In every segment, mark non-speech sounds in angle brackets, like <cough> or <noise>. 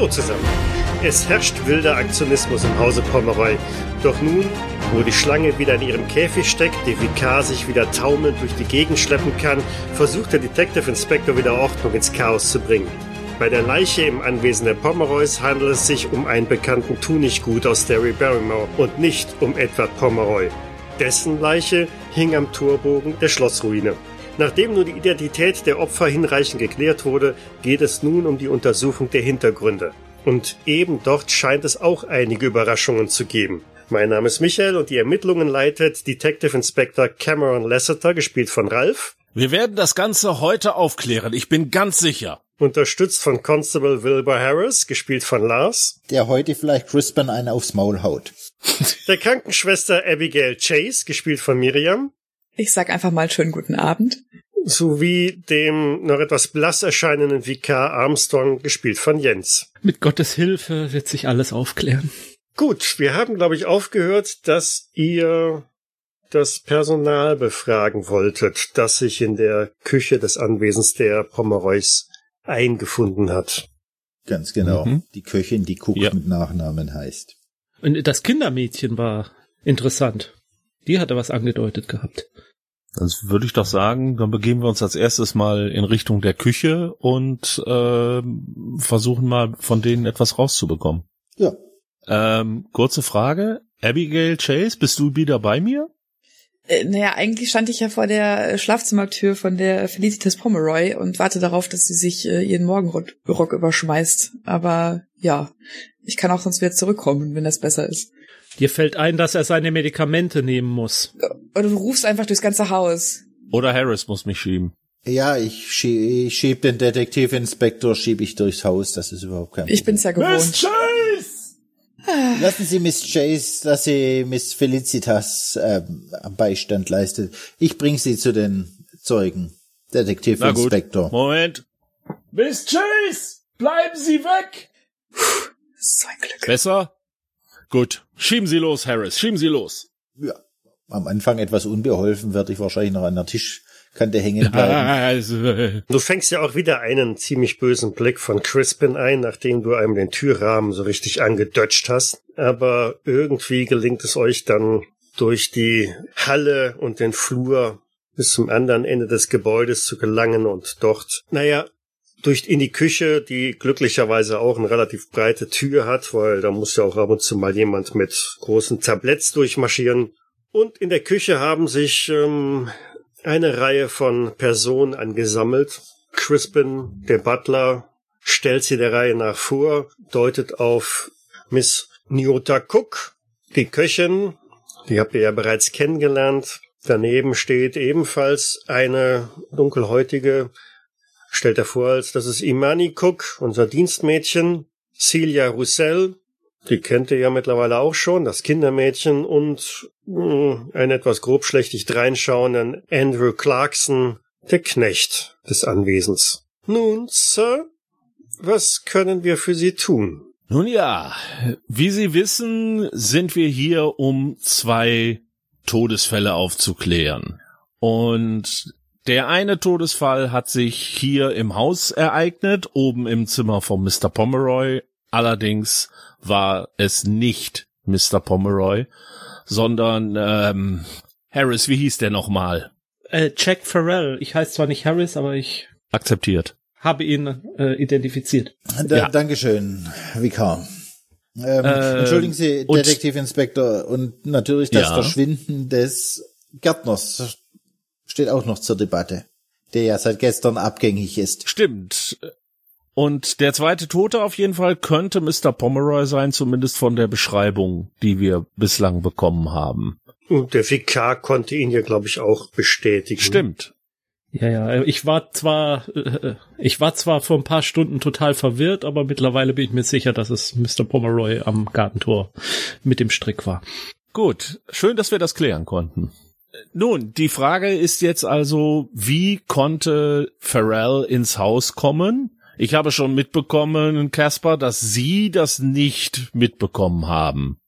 Hallo zusammen. Es herrscht wilder Aktionismus im Hause Pomeroy. Doch nun, wo die Schlange wieder in ihrem Käfig steckt, die Vikar sich wieder taumelnd durch die Gegend schleppen kann, versucht der Detective Inspector wieder Ordnung ins Chaos zu bringen. Bei der Leiche im Anwesen der Pomeroys handelt es sich um einen bekannten Tunichtgut aus Derry Barrymore und nicht um Edward Pomeroy. Dessen Leiche hing am Torbogen der Schlossruine. Nachdem nun die Identität der Opfer hinreichend geklärt wurde, geht es nun um die Untersuchung der Hintergründe. Und eben dort scheint es auch einige Überraschungen zu geben. Mein Name ist Michael und die Ermittlungen leitet Detective Inspector Cameron Lasseter, gespielt von Ralph. Wir werden das Ganze heute aufklären, ich bin ganz sicher. Unterstützt von Constable Wilbur Harris, gespielt von Lars. Der heute vielleicht Crispin einen aufs Maul haut. Der Krankenschwester Abigail Chase, gespielt von Miriam. Ich sag einfach mal schönen guten Abend. Sowie dem noch etwas blass erscheinenden Vikar Armstrong, gespielt von Jens. Mit Gottes Hilfe wird sich alles aufklären. Gut, wir haben, glaube ich, aufgehört, dass ihr das Personal befragen wolltet, das sich in der Küche des Anwesens der Pomeroys eingefunden hat. Ganz genau. Mhm. Die Köchin, die Cook Ja. mit Nachnamen heißt. Und das Kindermädchen war interessant. Die hatte was angedeutet gehabt. Das würde ich doch sagen, dann begeben wir uns als erstes mal in Richtung der Küche und ähm, versuchen mal von denen etwas rauszubekommen. Ja. Ähm, kurze Frage, Abigail Chase, bist du wieder bei mir? Äh, naja, eigentlich stand ich ja vor der äh, Schlafzimmertür von der Felicitas Pomeroy und warte darauf, dass sie sich äh, ihren Morgenrock Rock überschmeißt. Aber ja, ich kann auch sonst wieder zurückkommen, wenn das besser ist. Dir fällt ein, dass er seine Medikamente nehmen muss. Oder du rufst einfach durchs ganze Haus. Oder Harris muss mich schieben. Ja, ich, schie ich schieb den Detektivinspektor, schieb ich durchs Haus, das ist überhaupt kein Ich Problem. bin's ja gewohnt. Chase! Lassen Sie Miss Chase, dass sie Miss Felicitas ähm, am Beistand leistet. Ich bring sie zu den Zeugen. Na gut, Detektivinspektor. Moment. Miss Chase, bleiben Sie weg! So ein Glück. Besser? Gut, schieben Sie los, Harris, schieben Sie los. Ja. Am Anfang etwas unbeholfen werde ich wahrscheinlich noch an der Tischkante hängen <laughs> bleiben. Also, Du fängst ja auch wieder einen ziemlich bösen Blick von Crispin ein, nachdem du einem den Türrahmen so richtig angedötscht hast. Aber irgendwie gelingt es euch dann durch die Halle und den Flur bis zum anderen Ende des Gebäudes zu gelangen und dort, naja, durch in die Küche, die glücklicherweise auch eine relativ breite Tür hat, weil da muss ja auch ab und zu mal jemand mit großen Tabletts durchmarschieren. Und in der Küche haben sich ähm, eine Reihe von Personen angesammelt. Crispin, der Butler, stellt sie der Reihe nach vor, deutet auf Miss Nyota Cook, die Köchin, die habt ihr ja bereits kennengelernt. Daneben steht ebenfalls eine dunkelhäutige, stellt er vor, als das ist Imani Cook, unser Dienstmädchen, Celia Roussel, die kennt ihr ja mittlerweile auch schon, das Kindermädchen und mh, einen etwas grobschlächtig dreinschauenden Andrew Clarkson, der Knecht des Anwesens. Nun, Sir, was können wir für Sie tun? Nun ja, wie Sie wissen, sind wir hier, um zwei Todesfälle aufzuklären. Und der eine Todesfall hat sich hier im Haus ereignet, oben im Zimmer von Mr. Pomeroy. Allerdings war es nicht Mr. Pomeroy, sondern ähm, Harris, wie hieß der nochmal? Äh, Jack Farrell. Ich heiße zwar nicht Harris, aber ich Akzeptiert. habe ihn äh, identifiziert. Da, Ja. Dankeschön, Vikar. Ähm, Ähm, entschuldigen Sie, und- Detektivinspektor, und natürlich das Ja. Verschwinden des Gärtners steht auch noch zur Debatte, der ja seit gestern abgängig ist. Stimmt. Und der zweite Tote auf jeden Fall könnte Mr. Pomeroy sein, zumindest von der Beschreibung, die wir bislang bekommen haben. Und der Vikar konnte ihn ja, glaube ich, auch bestätigen. Stimmt. Ja, ja. Ich war zwar, äh, ich war zwar vor ein paar Stunden total verwirrt, aber mittlerweile bin ich mir sicher, dass es Mr. Pomeroy am Gartentor mit dem Strick war. Gut, schön, dass wir das klären konnten. Nun, die Frage ist jetzt also, wie konnte Pharrell ins Haus kommen? Ich habe schon mitbekommen, Caspar, dass Sie das nicht mitbekommen haben.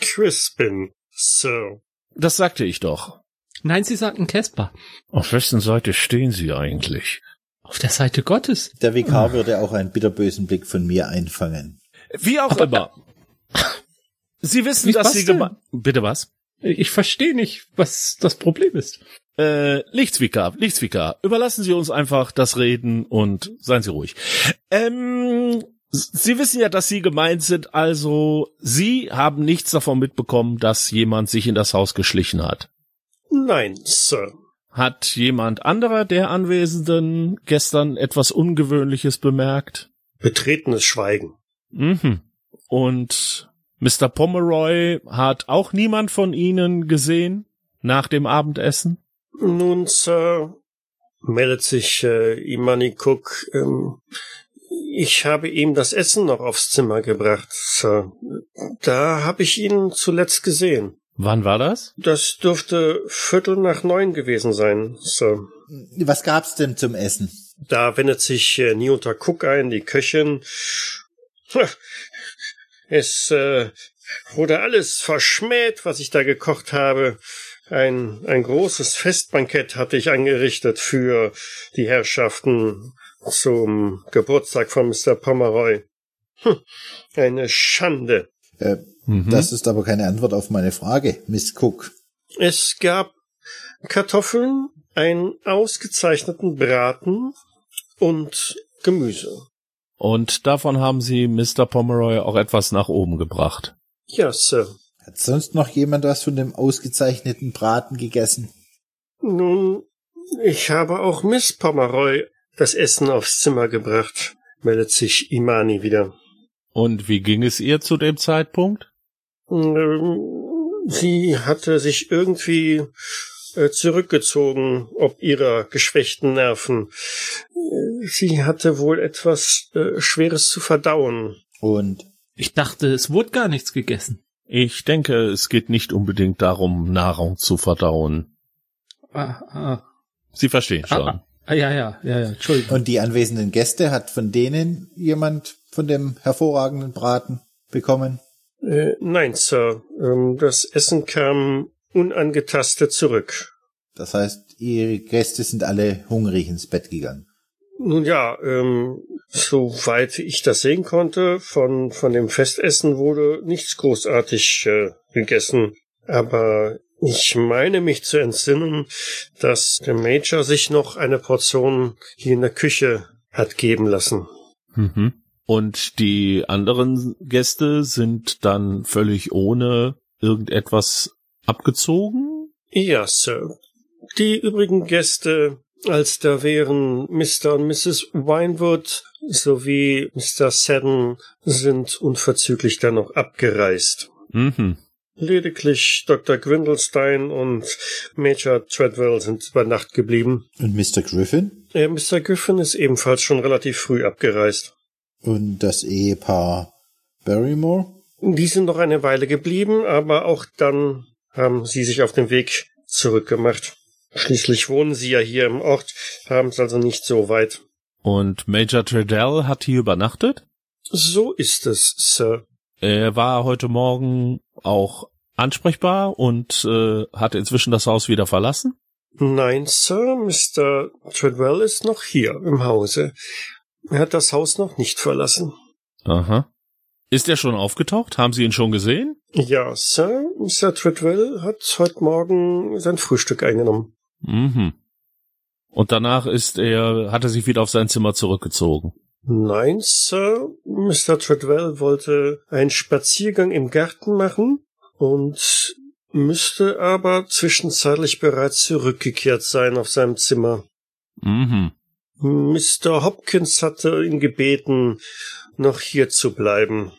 Crispin, Sir. Das sagte ich doch. Nein, Sie sagten Casper. Auf wessen Seite stehen Sie eigentlich? Auf der Seite Gottes. Der Vikar würde auch einen bitterbösen Blick von mir einfangen. Wie auch immer. <laughs> Sie wissen, Wie- dass Sie denn? geme- Bitte was? Ich verstehe nicht, was das Problem ist. Äh, Lichtsvika, Lichtsvika, überlassen Sie uns einfach das Reden und seien Sie ruhig. Ähm, Sie wissen ja, dass Sie gemeint sind, also Sie haben nichts davon mitbekommen, dass jemand sich in das Haus geschlichen hat. Nein, Sir. Hat jemand anderer der Anwesenden gestern etwas Ungewöhnliches bemerkt? Betretenes Schweigen. Mhm. Und Mr. Pomeroy hat auch niemand von Ihnen gesehen nach dem Abendessen? Nun, Sir, meldet sich äh, Imani Cook. Ähm, ich habe ihm das Essen noch aufs Zimmer gebracht, Sir. Da habe ich ihn zuletzt gesehen. Wann war das? Das dürfte Viertel nach neun gewesen sein, Sir. Was gab's denn zum Essen? Da wendet sich äh, Niota Cook ein, die Köchin. Es äh, wurde alles verschmäht, was ich da gekocht habe. Ein, ein großes Festbankett hatte ich angerichtet für die Herrschaften zum Geburtstag von Mr. Pomeroy. Hm, eine Schande. Äh, Mhm. Das ist aber keine Antwort auf meine Frage, Miss Cook. Es gab Kartoffeln, einen ausgezeichneten Braten und Gemüse. Und davon haben Sie Mr. Pomeroy auch etwas nach oben gebracht. Ja, Sir. Hat sonst noch jemand was von dem ausgezeichneten Braten gegessen? Nun, ich habe auch Miss Pomeroy das Essen aufs Zimmer gebracht, meldet sich Imani wieder. Und wie ging es ihr zu dem Zeitpunkt? Ähm, Sie hatte sich irgendwie äh, zurückgezogen, ob ihrer geschwächten Nerven. Sie hatte wohl etwas äh, Schweres zu verdauen. Und Ich dachte, es wurde gar nichts gegessen. Ich denke, es geht nicht unbedingt darum, Nahrung zu verdauen. Ah, ah, Sie verstehen schon. ah, ah, ja, ja, ja, ja, Entschuldigung. Und die anwesenden Gäste, hat von denen jemand von dem hervorragenden Braten bekommen? Äh, nein, Sir. Ähm, das Essen kam unangetastet zurück. Das heißt, ihre Gäste sind alle hungrig ins Bett gegangen. Nun ja, ähm, soweit ich das sehen konnte, von, von dem Festessen wurde nichts großartig äh, gegessen. Aber ich meine mich zu entsinnen, dass der Major sich noch eine Portion hier in der Küche hat geben lassen. Mhm. Und die anderen Gäste sind dann völlig ohne irgendetwas abgezogen? Ja, Sir. Die übrigen Gäste, als da wären Mr. und Mrs. Winewood sowie Mr. Seddon, sind unverzüglich dann noch abgereist. Mhm. Lediglich Dr. Gwindelstein und Major Treadwell sind über Nacht geblieben. Und Mr. Griffin? Äh, Mr. Griffin ist ebenfalls schon relativ früh abgereist. Und das Ehepaar Barrymore? Die sind noch eine Weile geblieben, aber auch dann haben sie sich auf den Weg zurückgemacht. Schließlich wohnen sie ja hier im Ort, haben es also nicht so weit. Und Major Treadell hat hier übernachtet? So ist es, Sir. Er war heute Morgen auch ansprechbar und äh, hat inzwischen das Haus wieder verlassen? Nein, Sir, Mr. Treadwell ist noch hier im Hause. Er hat das Haus noch nicht verlassen. Aha. Ist er schon aufgetaucht? Haben Sie ihn schon gesehen? Ja, Sir, Mr. Treadwell hat heute Morgen sein Frühstück eingenommen. Mhm. Und danach ist er, hat er sich wieder auf sein Zimmer zurückgezogen. Nein, Sir, Mr. Treadwell wollte einen Spaziergang im Garten machen und müsste aber zwischenzeitlich bereits zurückgekehrt sein auf seinem Zimmer. Mhm. Mr. Hopkins hatte ihn gebeten, noch hier zu bleiben.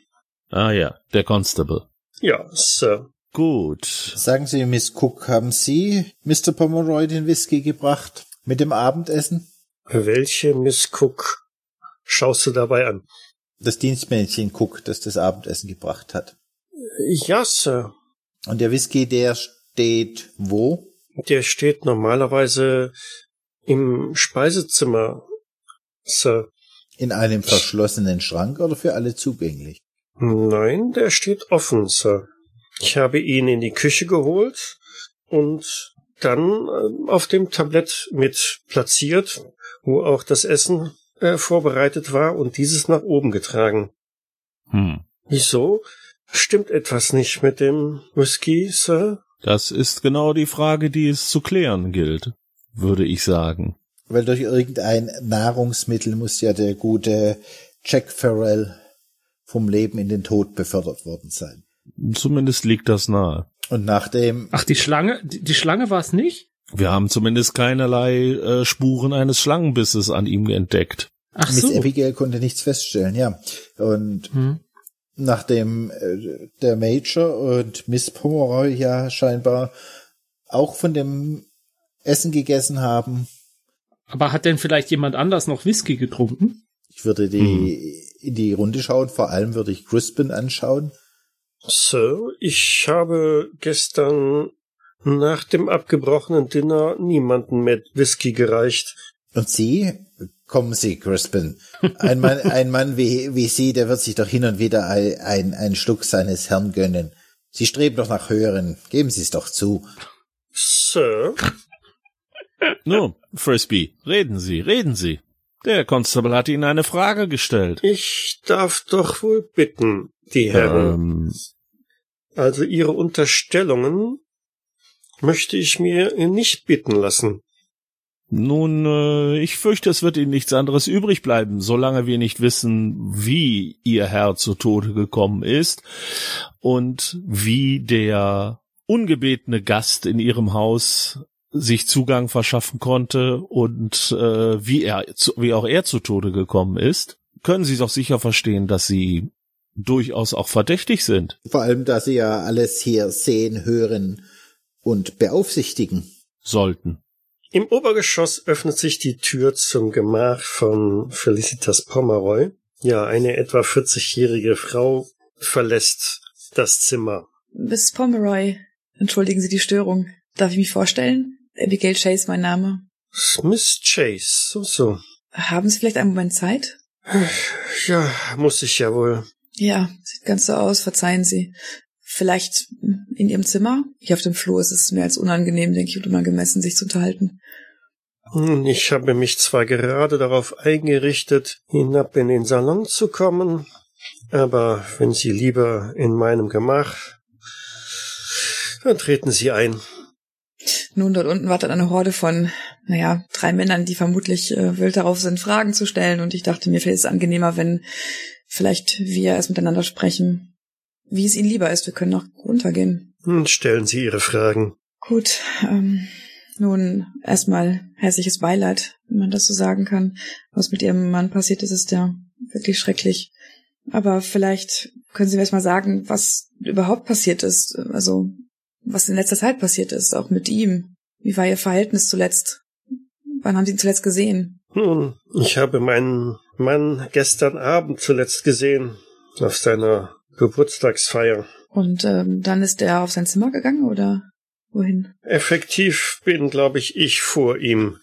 Ah ja, der Constable. Ja, Sir. Gut. Sagen Sie, Miss Cook, haben Sie Mr. Pomeroy den Whisky gebracht mit dem Abendessen? Welche Miss Cook schaust du dabei an? Das Dienstmädchen Cook, das das Abendessen gebracht hat. Ja, Sir. Und der Whisky, der steht wo? Der steht normalerweise im Speisezimmer, Sir. In einem verschlossenen Schrank oder für alle zugänglich? Nein, der steht offen, Sir. Ich habe ihn in die Küche geholt und dann äh, auf dem Tablett mit platziert, wo auch das Essen äh, vorbereitet war und dieses nach oben getragen. Hm. Wieso? Stimmt etwas nicht mit dem Whisky, Sir? Das ist genau die Frage, die es zu klären gilt, würde ich sagen. Weil durch irgendein Nahrungsmittel muss ja der gute Jack Farrell vom Leben in den Tod befördert worden sein. Zumindest liegt das nahe. Und nachdem Ach, die Schlange, die, die Schlange war es nicht? Wir haben zumindest keinerlei äh, Spuren eines Schlangenbisses an ihm entdeckt. Ach Miss so. Abigail konnte nichts feststellen, ja. Und Hm. nachdem äh, der Major und Miss Pomeroy ja scheinbar auch von dem Essen gegessen haben, Aber hat denn vielleicht jemand anders noch Whisky getrunken? ich würde die in die Runde schauen, vor allem würde ich Crispin anschauen. Sir, ich habe gestern nach dem abgebrochenen Dinner niemanden mit Whisky gereicht. Und Sie? Kommen Sie, Crispin. Ein Mann, ein Mann wie, wie Sie, der wird sich doch hin und wieder ein, ein, einen Schluck seines Herrn gönnen. Sie streben doch nach Höheren. Geben Sie es doch zu. Sir, Nun, Frisbee, reden Sie, reden Sie. Der Constable hat Ihnen eine Frage gestellt. ich darf doch wohl bitten, die Herren. Ähm, Also Ihre Unterstellungen möchte ich mir nicht bitten lassen. nun, äh, ich fürchte, es wird Ihnen nichts anderes übrig bleiben, solange wir nicht wissen, wie Ihr Herr zu Tode gekommen ist und wie der ungebetene Gast in Ihrem Haus sich Zugang verschaffen konnte und äh, wie er, wie auch er zu Tode gekommen ist, können Sie doch sicher verstehen, dass Sie durchaus auch verdächtig sind. Vor allem, da Sie ja alles hier sehen, hören und beaufsichtigen. Sollten. Im Obergeschoss öffnet sich die Tür zum Gemach von Felicitas Pomeroy. Ja, eine etwa 40-jährige Frau verlässt das Zimmer. Miss Pomeroy, entschuldigen Sie die Störung. Darf ich mich vorstellen? Abigail Chase, mein Name. Miss Chase, so, so. Haben Sie vielleicht einen Moment Zeit? Ja, muss ich ja wohl. Ja, sieht ganz so aus, verzeihen Sie. Vielleicht in Ihrem Zimmer? Hier auf dem Flur ist es mehr als unangenehm, denke ich, und unangemessen, sich zu unterhalten. Hm, Ich habe mich zwar gerade darauf eingerichtet, hinab in den Salon zu kommen, aber wenn Sie lieber in meinem Gemach, dann treten Sie ein. Nun, dort unten wartet eine Horde von, naja, drei Männern, die vermutlich äh, wild darauf sind, Fragen zu stellen. Und ich dachte mir, ist es angenehmer, wenn vielleicht wir erst miteinander sprechen. Wie es Ihnen lieber ist, wir können noch runtergehen. Hm, Stellen Sie Ihre Fragen. Gut, ähm, nun erstmal herzliches Beileid, wenn man das so sagen kann. Was mit Ihrem Mann passiert ist, ist ja wirklich schrecklich. Aber vielleicht können Sie mir erst mal sagen, was überhaupt passiert ist. Also, was in letzter Zeit passiert ist, auch mit ihm. Wie war Ihr Verhältnis zuletzt? Wann haben Sie ihn zuletzt gesehen? Nun, ich habe meinen Mann gestern Abend zuletzt gesehen, auf seiner Geburtstagsfeier. Und ähm, dann ist er auf sein Zimmer gegangen oder wohin? Effektiv bin, glaube ich, ich vor ihm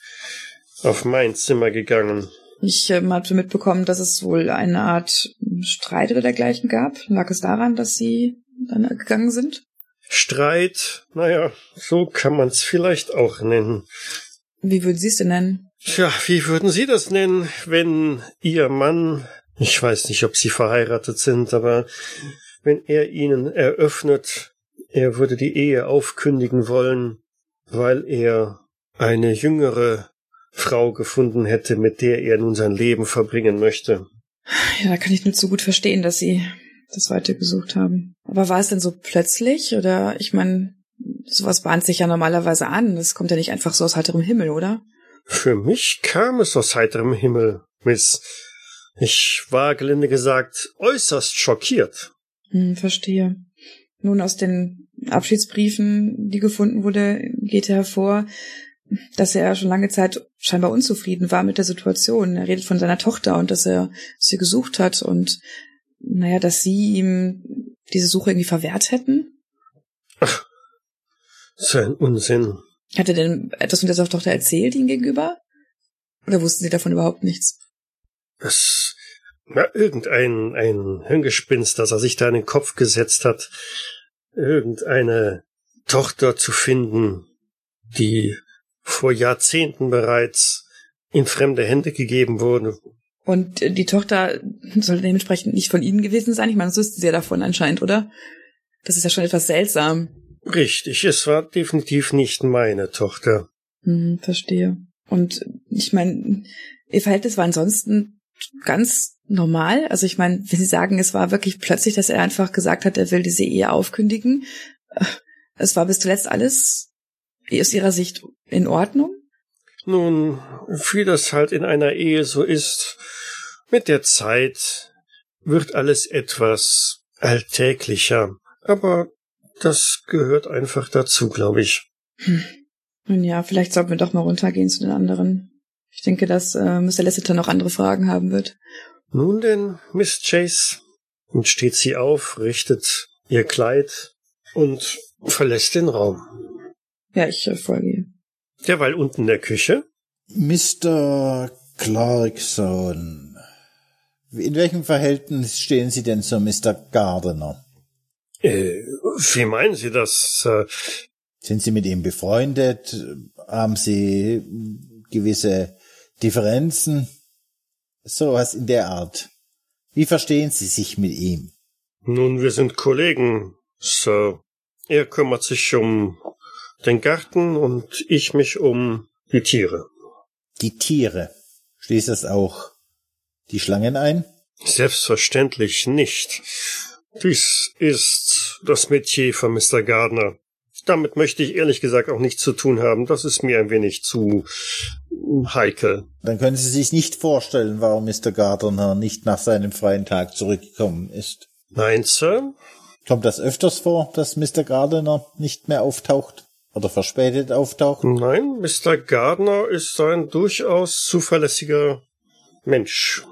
auf mein Zimmer gegangen. Ich ähm, hatte mitbekommen, dass es wohl eine Art Streit oder dergleichen gab. Lag es daran, dass Sie dann gegangen sind? Streit, naja, so kann man's vielleicht auch nennen. Wie würden Sie es denn nennen? Tja, wie würden Sie das nennen, wenn Ihr Mann, ich weiß nicht, ob Sie verheiratet sind, aber wenn er Ihnen eröffnet, er würde die Ehe aufkündigen wollen, weil er eine jüngere Frau gefunden hätte, mit der er nun sein Leben verbringen möchte. Ja, da kann ich nur zu gut verstehen, dass Sie das weitergesucht haben. Aber war es denn so plötzlich? Oder ich meine, sowas bahnt sich ja normalerweise an. Das kommt ja nicht einfach so aus heiterem Himmel, oder? Für mich kam es aus heiterem Himmel, Miss. Ich war gelinde gesagt äußerst schockiert. Hm, verstehe. Nun, aus den Abschiedsbriefen, die gefunden wurde, geht hervor, dass er schon lange Zeit scheinbar unzufrieden war mit der Situation. Er redet von seiner Tochter und dass er sie gesucht hat und naja, dass sie ihm diese Suche irgendwie verwehrt hätten. So ein Unsinn. Hat er denn etwas von dieser Tochter erzählt ihm gegenüber? Oder wussten sie davon überhaupt nichts? Das, na, irgendein, ein Hirngespinst, das er sich da in den Kopf gesetzt hat, irgendeine Tochter zu finden. die vor Jahrzehnten bereits in fremde Hände gegeben wurde. Und die Tochter soll dementsprechend nicht von Ihnen gewesen sein. Ich meine, das wüssten Sie ja davon anscheinend, oder? Das ist ja schon etwas seltsam. Richtig, es war definitiv nicht meine Tochter. Hm, verstehe. Und ich meine, Ihr Verhältnis war ansonsten ganz normal. Also ich meine, wenn Sie sagen, es war wirklich plötzlich, dass er einfach gesagt hat, er will diese Ehe aufkündigen. Äh, es war bis zuletzt alles aus Ihrer Sicht in Ordnung? Nun, wie das halt in einer Ehe so ist, mit der Zeit wird alles etwas alltäglicher. Aber das gehört einfach dazu, glaube ich. Hm. Nun ja, vielleicht sollten wir doch mal runtergehen zu den anderen. Ich denke, dass äh, Mr. Lasseter noch andere Fragen haben wird. Nun denn, Miss Chase. Und steht sie auf, richtet ihr Kleid und verlässt den Raum. Ja, ich äh, folge ihr. Derweil unten in der Küche. Mr. Clarkson. In welchem Verhältnis stehen Sie denn zu Mr. Gardiner? Äh, wie meinen Sie das? Äh, Sind Sie mit ihm befreundet? Haben Sie gewisse Differenzen? Sowas in der Art. Wie verstehen Sie sich mit ihm? Nun, wir sind Kollegen, Sir. Er kümmert sich um den Garten und ich mich um die Tiere. Die Tiere. Schließt das auch die Schlangen ein? Selbstverständlich nicht. Dies ist das Metier von Mr. Gardner. Damit möchte ich ehrlich gesagt auch nichts zu tun haben. Das ist mir ein wenig zu heikel. Dann können Sie sich nicht vorstellen, warum Mr. Gardner nicht nach seinem freien Tag zurückgekommen ist. Nein, Sir. Kommt das öfters vor, dass Mr. Gardner nicht mehr auftaucht? Oder verspätet auftaucht? Nein, Mr. Gardner ist ein durchaus zuverlässiger Mensch.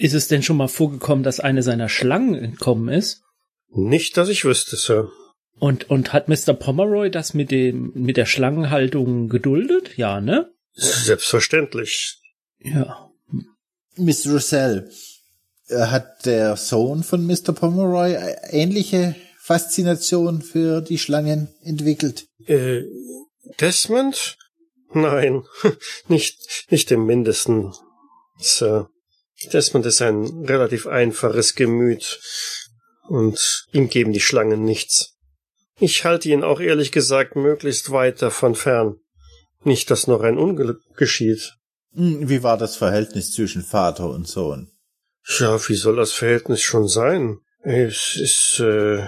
Ist es denn schon mal vorgekommen, dass eine seiner Schlangen entkommen ist? Nicht, dass ich wüsste, Sir. Und, und hat Mr. Pomeroy das mit dem, mit der Schlangenhaltung geduldet? Ja, ne? Selbstverständlich. Ja. Miss Russell, äh, hat der Sohn von Mr. Pomeroy ähnliche Faszination für die Schlangen entwickelt? Äh, Desmond? Nein, <laughs> nicht, nicht im mindesten, Sir. Desmond ist ein relativ einfaches Gemüt und ihm geben die Schlangen nichts. Ich halte ihn auch ehrlich gesagt möglichst weit davon fern. Nicht, dass noch ein Unglück geschieht. Hm, Wie war das Verhältnis zwischen Vater und Sohn? Ja, wie soll das Verhältnis schon sein? Es ist äh,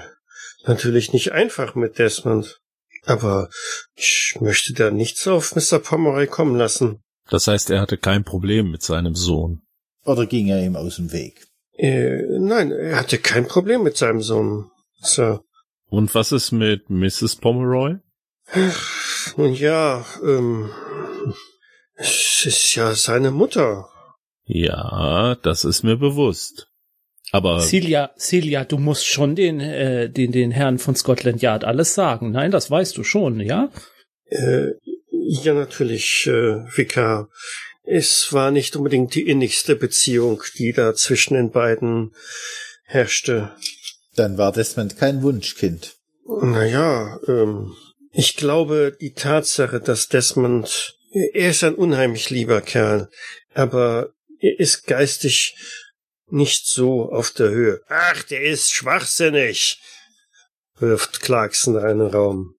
natürlich nicht einfach mit Desmond. Aber ich möchte da nichts auf Mr. Pomeroy kommen lassen. Das heißt, er hatte kein Problem mit seinem Sohn. Oder ging er ihm aus dem Weg? Äh, nein, er hatte kein Problem mit seinem Sohn, Sir. Und was ist mit Mrs. Pomeroy? Nun ja, ähm, es ist ja seine Mutter. Ja, das ist mir bewusst. Aber Celia, Celia, du musst schon den, äh, den, den Herrn von Scotland Yard alles sagen. Nein, das weißt du schon, ja? Äh, ja, natürlich, äh, Vikar. Es war nicht unbedingt die innigste Beziehung, die da zwischen den beiden herrschte. Dann war Desmond kein Wunschkind. Naja, ähm, ich glaube, die Tatsache, dass Desmond, er ist ein unheimlich lieber Kerl, aber er ist geistig nicht so auf der Höhe. Ach, der ist schwachsinnig, wirft Clarkson einen Raum.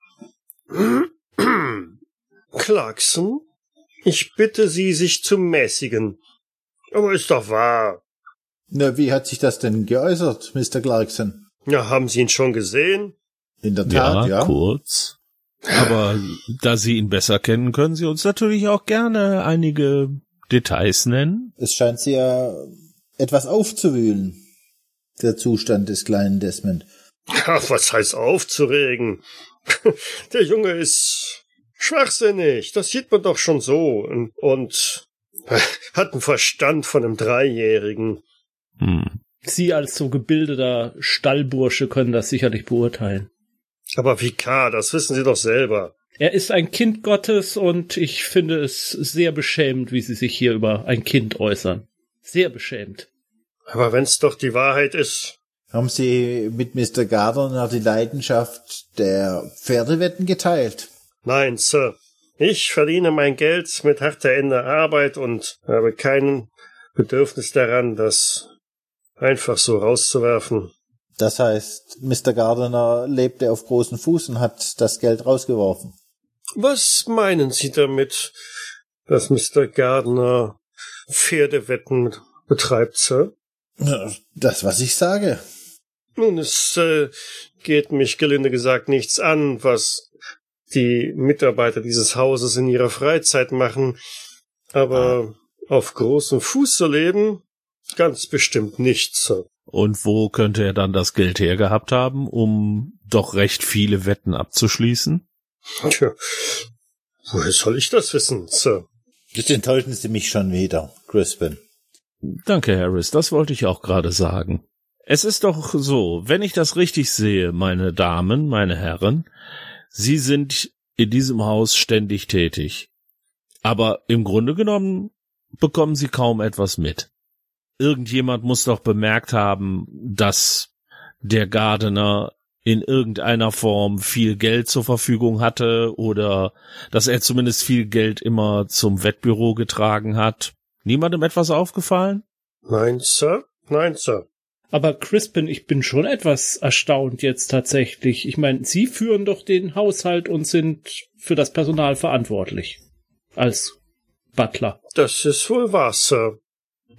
<clears throat> Clarkson, ich bitte Sie, sich zu mäßigen. Aber ist doch wahr. Na, wie hat sich das denn geäußert, Mr. Clarkson? Ja, haben Sie ihn schon gesehen? In der Tat, ja, ja. kurz. Aber da Sie ihn besser kennen, können Sie uns natürlich auch gerne einige Details nennen. Es scheint sie ja etwas aufzuwühlen, der Zustand des kleinen Desmond. Ach, was heißt aufzuregen? <laughs> Der Junge ist schwachsinnig, das sieht man doch schon so. Und, und <laughs> hat einen Verstand von einem Dreijährigen. Hm. Sie als so gebildeter Stallbursche können das sicherlich beurteilen. Aber Vikar, das wissen Sie doch selber. Er ist ein Kind Gottes und ich finde es sehr beschämend, wie Sie sich hier über ein Kind äußern. Sehr beschämt. Aber wenn's doch die Wahrheit ist. Haben Sie mit Mr. Gardner die Leidenschaft der Pferdewetten geteilt? Nein, Sir. Ich verdiene mein Geld mit harter Ende Arbeit und habe kein Bedürfnis daran, das einfach so rauszuwerfen. Das heißt, Mr. Gardner lebte auf großen Fuß und hat das Geld rausgeworfen. Was meinen Sie damit, dass Mr. Gardner Pferdewetten betreibt, Sir? Das, was ich sage. Nun, es äh, geht mich gelinde gesagt nichts an, was die Mitarbeiter dieses Hauses in ihrer Freizeit machen, aber ah. auf großem Fuß zu leben, ganz bestimmt nicht, Sir. Und wo könnte er dann das Geld hergehabt haben, um doch recht viele Wetten abzuschließen? Tja, woher soll ich das wissen, Sir? Jetzt enttäuschen Sie mich schon wieder, Crispin. Danke, Harris, das wollte ich auch gerade sagen. Es ist doch so, wenn ich das richtig sehe, meine Damen, meine Herren, Sie sind in diesem Haus ständig tätig. Aber im Grunde genommen bekommen Sie kaum etwas mit. Irgendjemand muss doch bemerkt haben, dass der Gardener in irgendeiner Form viel Geld zur Verfügung hatte oder dass er zumindest viel Geld immer zum Wettbüro getragen hat. Niemandem etwas aufgefallen? Nein, Sir. Nein, Sir. Aber Crispin, ich bin schon etwas erstaunt jetzt tatsächlich. Ich meine, Sie führen doch den Haushalt und sind für das Personal verantwortlich. Als Butler. Das ist wohl wahr, Sir.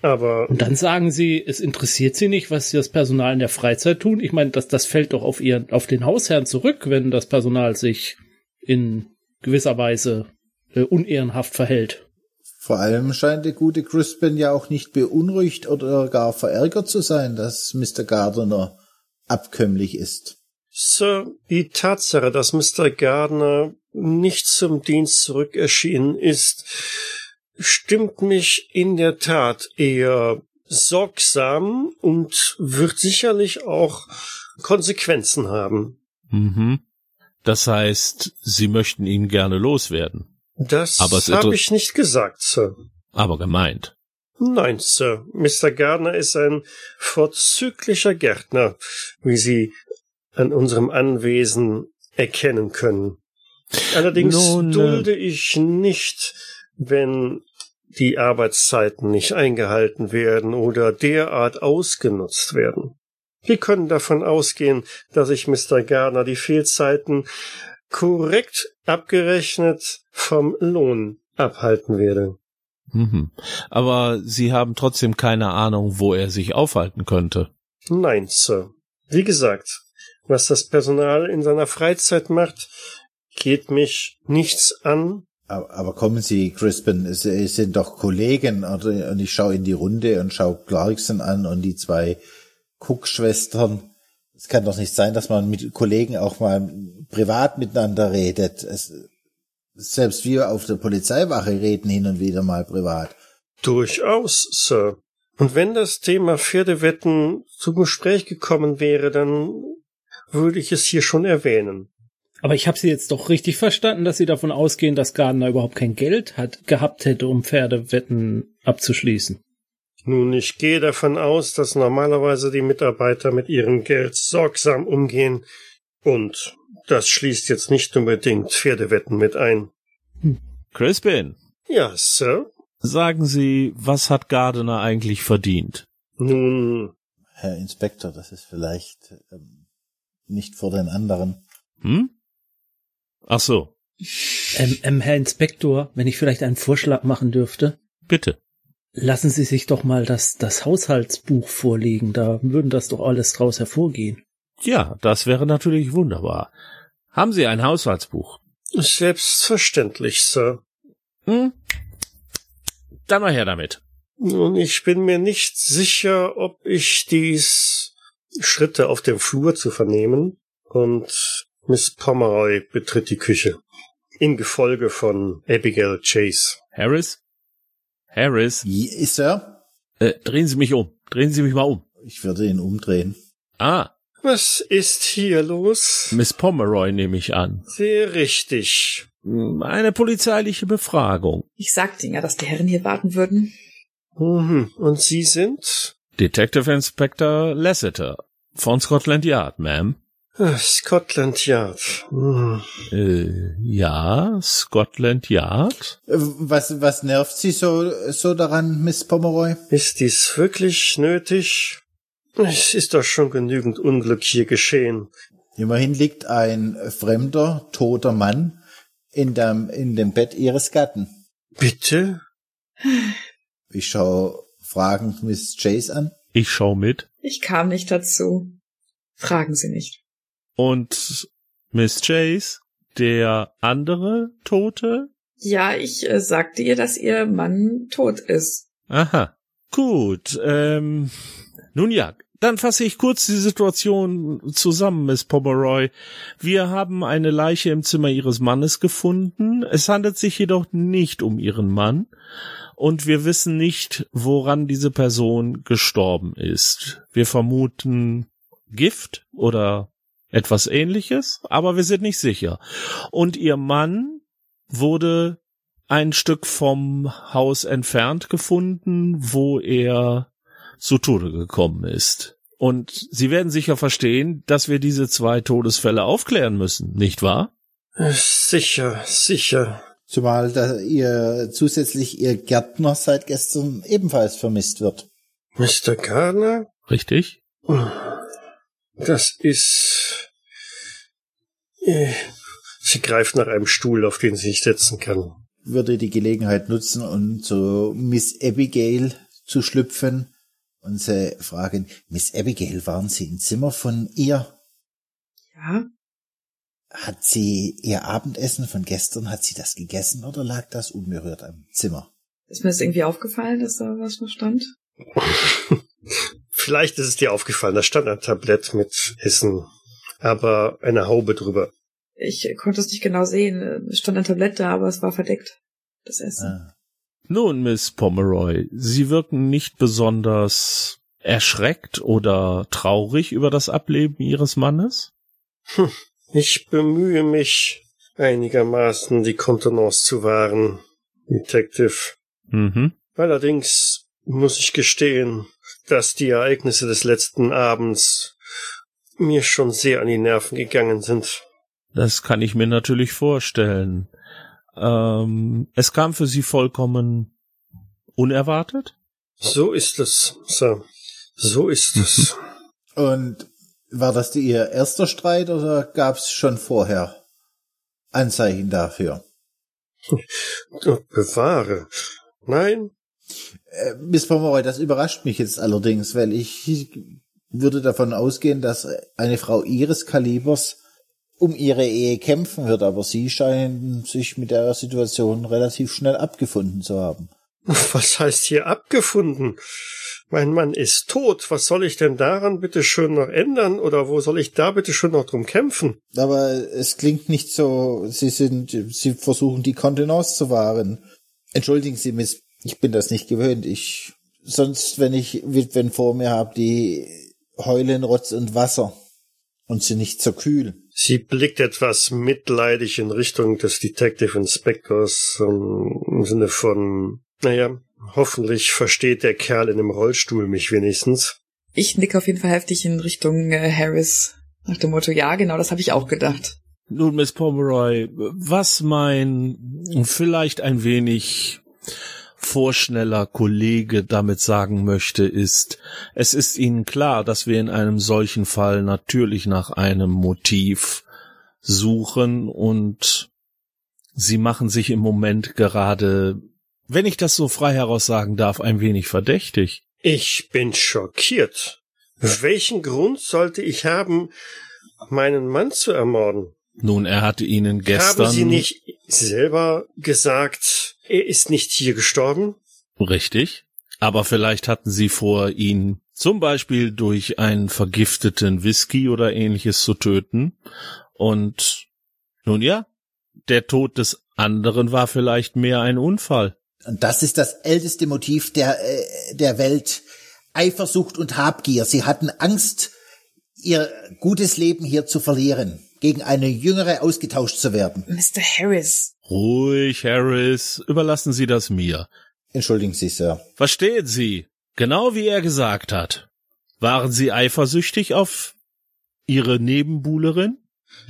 Aber. Und dann sagen Sie, es interessiert Sie nicht, was das Personal in der Freizeit tun. Ich meine, das, das fällt doch auf Ihren, auf den Hausherrn zurück, wenn das Personal sich in gewisser Weise äh, unehrenhaft verhält. Vor allem scheint der gute Crispin ja auch nicht beunruhigt oder gar verärgert zu sein, dass Mr. Gardner abkömmlich ist. Sir, die Tatsache, dass Mr. Gardner nicht zum Dienst zurück erschienen ist, stimmt mich in der Tat eher sorgsam und wird sicherlich auch Konsequenzen haben. Mhm. Das heißt, Sie möchten ihn gerne loswerden. Das habe ich nicht gesagt, Sir. Aber gemeint. Nein, Sir. Mr. Gardner ist ein vorzüglicher Gärtner, wie Sie an unserem Anwesen erkennen können. Allerdings Nun, äh, dulde ich nicht, wenn die Arbeitszeiten nicht eingehalten werden oder derart ausgenutzt werden. Wir können davon ausgehen, dass ich Mr. Gardner die Fehlzeiten korrekt abgerechnet vom Lohn abhalten werde. Mhm. Aber Sie haben trotzdem keine Ahnung, wo er sich aufhalten könnte. Nein, Sir. Wie gesagt, was das Personal in seiner Freizeit macht, geht mich nichts an. Aber, kommen Sie, Crispin, es, es sind doch Kollegen und ich schaue in die Runde und schaue Clarkson an und die zwei Cook-Schwestern. Es kann doch nicht sein, dass man mit Kollegen auch mal privat miteinander redet. Es, selbst wir auf der Polizeiwache reden hin und wieder mal privat. Durchaus, Sir. Und wenn das Thema Pferdewetten zum Gespräch gekommen wäre, dann würde ich es hier schon erwähnen. Aber ich habe Sie jetzt doch richtig verstanden, dass Sie davon ausgehen, dass Gardner überhaupt kein Geld hat, gehabt hätte, um Pferdewetten abzuschließen. Nun, ich gehe davon aus, dass normalerweise die Mitarbeiter mit ihrem Geld sorgsam umgehen und das schließt jetzt nicht unbedingt Pferdewetten mit ein. Hm. Crispin. Ja, Sir. Sagen Sie, was hat Gardner eigentlich verdient? Nun. Herr Inspektor, das ist vielleicht ähm, nicht vor den anderen. Hm? Ach so. Ähm, ähm, Herr Inspektor, wenn ich vielleicht einen Vorschlag machen dürfte. Bitte. Lassen Sie sich doch mal das, das Haushaltsbuch vorlegen, da würden das doch alles draus hervorgehen. Ja, das wäre natürlich wunderbar. Haben Sie ein Haushaltsbuch? Selbstverständlich, Sir. Hm? Dann mal her damit. Nun, ich bin mir nicht sicher, ob ich dies Schritte auf dem Flur zu vernehmen und Miss Pomeroy betritt die Küche. In Gefolge von Abigail Chase. Harris? Harris? Ja, Sir? Äh, drehen Sie mich um. Drehen Sie mich mal um. Ich würde ihn umdrehen. Ah. Was ist hier los? Miss Pomeroy nehme ich an. Sehr richtig. Hm, eine polizeiliche Befragung. Ich sagte Ihnen ja, dass die Herren hier warten würden. Mhm. Und Sie sind? Detective Inspector Lasseter von Scotland Yard, Ma'am. Ah, Scotland Yard. Hm. Äh, ja, Scotland Yard. Äh, Was, was nervt Sie so, so daran, Miss Pomeroy? Ist dies wirklich nötig? Es ist doch schon genügend Unglück hier geschehen. Immerhin liegt ein fremder, toter Mann in dem, in dem Bett Ihres Gatten. Bitte? Ich schaue fragend Miss Chase an. Ich schau mit. Ich kam nicht dazu. Fragen Sie nicht. Und Miss Chase, der andere Tote? Ja, ich äh, sagte ihr, dass ihr Mann tot ist. Aha. Gut. Ähm, nun ja, dann fasse ich kurz die Situation zusammen, Miss Pomeroy. Wir haben eine Leiche im Zimmer Ihres Mannes gefunden. Es handelt sich jedoch nicht um Ihren Mann. Und wir wissen nicht, woran diese Person gestorben ist. Wir vermuten Gift oder etwas ähnliches, aber wir sind nicht sicher. Und Ihr Mann wurde ein Stück vom Haus entfernt gefunden, wo er zu Tode gekommen ist. Und Sie werden sicher verstehen, dass wir diese zwei Todesfälle aufklären müssen, nicht wahr? Sicher, sicher. Zumal da ihr zusätzlich ihr Gärtner seit gestern ebenfalls vermisst wird. Mr. Gardner? Richtig? Das ist... Äh, Sie greift nach einem Stuhl, auf den sie sich setzen kann. Würde die Gelegenheit nutzen, um zu Miss Abigail zu schlüpfen und sie fragen, Miss Abigail, waren Sie im Zimmer von ihr? Ja, Hat sie ihr Abendessen von gestern, hat sie das gegessen oder lag das unberührt am Zimmer? ist mir das irgendwie aufgefallen, dass da was noch stand? <laughs> Vielleicht ist es dir aufgefallen, da stand ein Tablett mit Essen, aber eine Haube drüber. Ich konnte es nicht genau sehen. Es stand ein Tablett da, aber es war verdeckt. Das Essen. Ah. Nun, Miss Pomeroy, Sie wirken nicht besonders erschreckt oder traurig über das Ableben Ihres Mannes? Ich bemühe mich, einigermaßen die Kontenance zu wahren, Detective. Mhm. Allerdings muss ich gestehen, dass die Ereignisse des letzten Abends mir schon sehr an die Nerven gegangen sind. Das kann ich mir natürlich vorstellen. Ähm, es kam für Sie vollkommen unerwartet? So ist es, Sir. So ist es. <laughs> Und war das die- Ihr erster Streit oder gab es schon vorher Anzeichen dafür? <laughs> Bewahre. Nein, Äh, Miss Pomeroy, das überrascht mich jetzt allerdings, weil ich würde davon ausgehen, dass eine Frau ihres Kalibers um ihre Ehe kämpfen wird, aber Sie scheinen sich mit der Situation relativ schnell abgefunden zu haben. <laughs> was heißt hier abgefunden? Mein Mann ist tot. Was soll ich denn daran bitte schön noch ändern? Oder wo soll ich da bitte schön noch drum kämpfen? Aber es klingt nicht so, Sie sind, Sie versuchen die Kontenance zu wahren. Entschuldigen Sie, Miss, ich bin das nicht gewöhnt. Ich, sonst, wenn ich Witwen vor mir habe, die heulen Rotz und Wasser und sind nicht so kühl. Sie blickt etwas mitleidig in Richtung des Detective Inspectors ähm, im Sinne von, naja, hoffentlich versteht der Kerl in dem Rollstuhl mich wenigstens. Ich nicke auf jeden Fall heftig in Richtung äh, Harris. Nach dem Motto, ja, genau, das habe ich auch gedacht. Nun, Miss Pomeroy, was mein vielleicht ein wenig vorschneller Kollege damit sagen möchte, ist, es ist Ihnen klar, dass wir in einem solchen Fall natürlich nach einem Motiv suchen und Sie machen sich im Moment gerade, wenn ich das so frei heraus sagen darf, ein wenig verdächtig. Ich bin schockiert. Welchen Grund sollte ich haben, meinen Mann zu ermorden? Nun, er hatte Ihnen gestern. Haben Sie nicht selber gesagt, er ist nicht hier gestorben? Richtig. Aber vielleicht hatten sie vor, ihn zum Beispiel durch einen vergifteten Whisky oder ähnliches zu töten. Und nun ja, der Tod des anderen war vielleicht mehr ein Unfall. Und das ist das älteste Motiv der, äh, der Welt. Eifersucht und Habgier. Sie hatten Angst, ihr gutes Leben hier zu verlieren, gegen eine jüngere ausgetauscht zu werden. Mr. Harris. Ruhig, Harris, überlassen Sie das mir. Entschuldigen Sie, Sir. Verstehen Sie, genau wie er gesagt hat. Waren Sie eifersüchtig auf Ihre Nebenbuhlerin?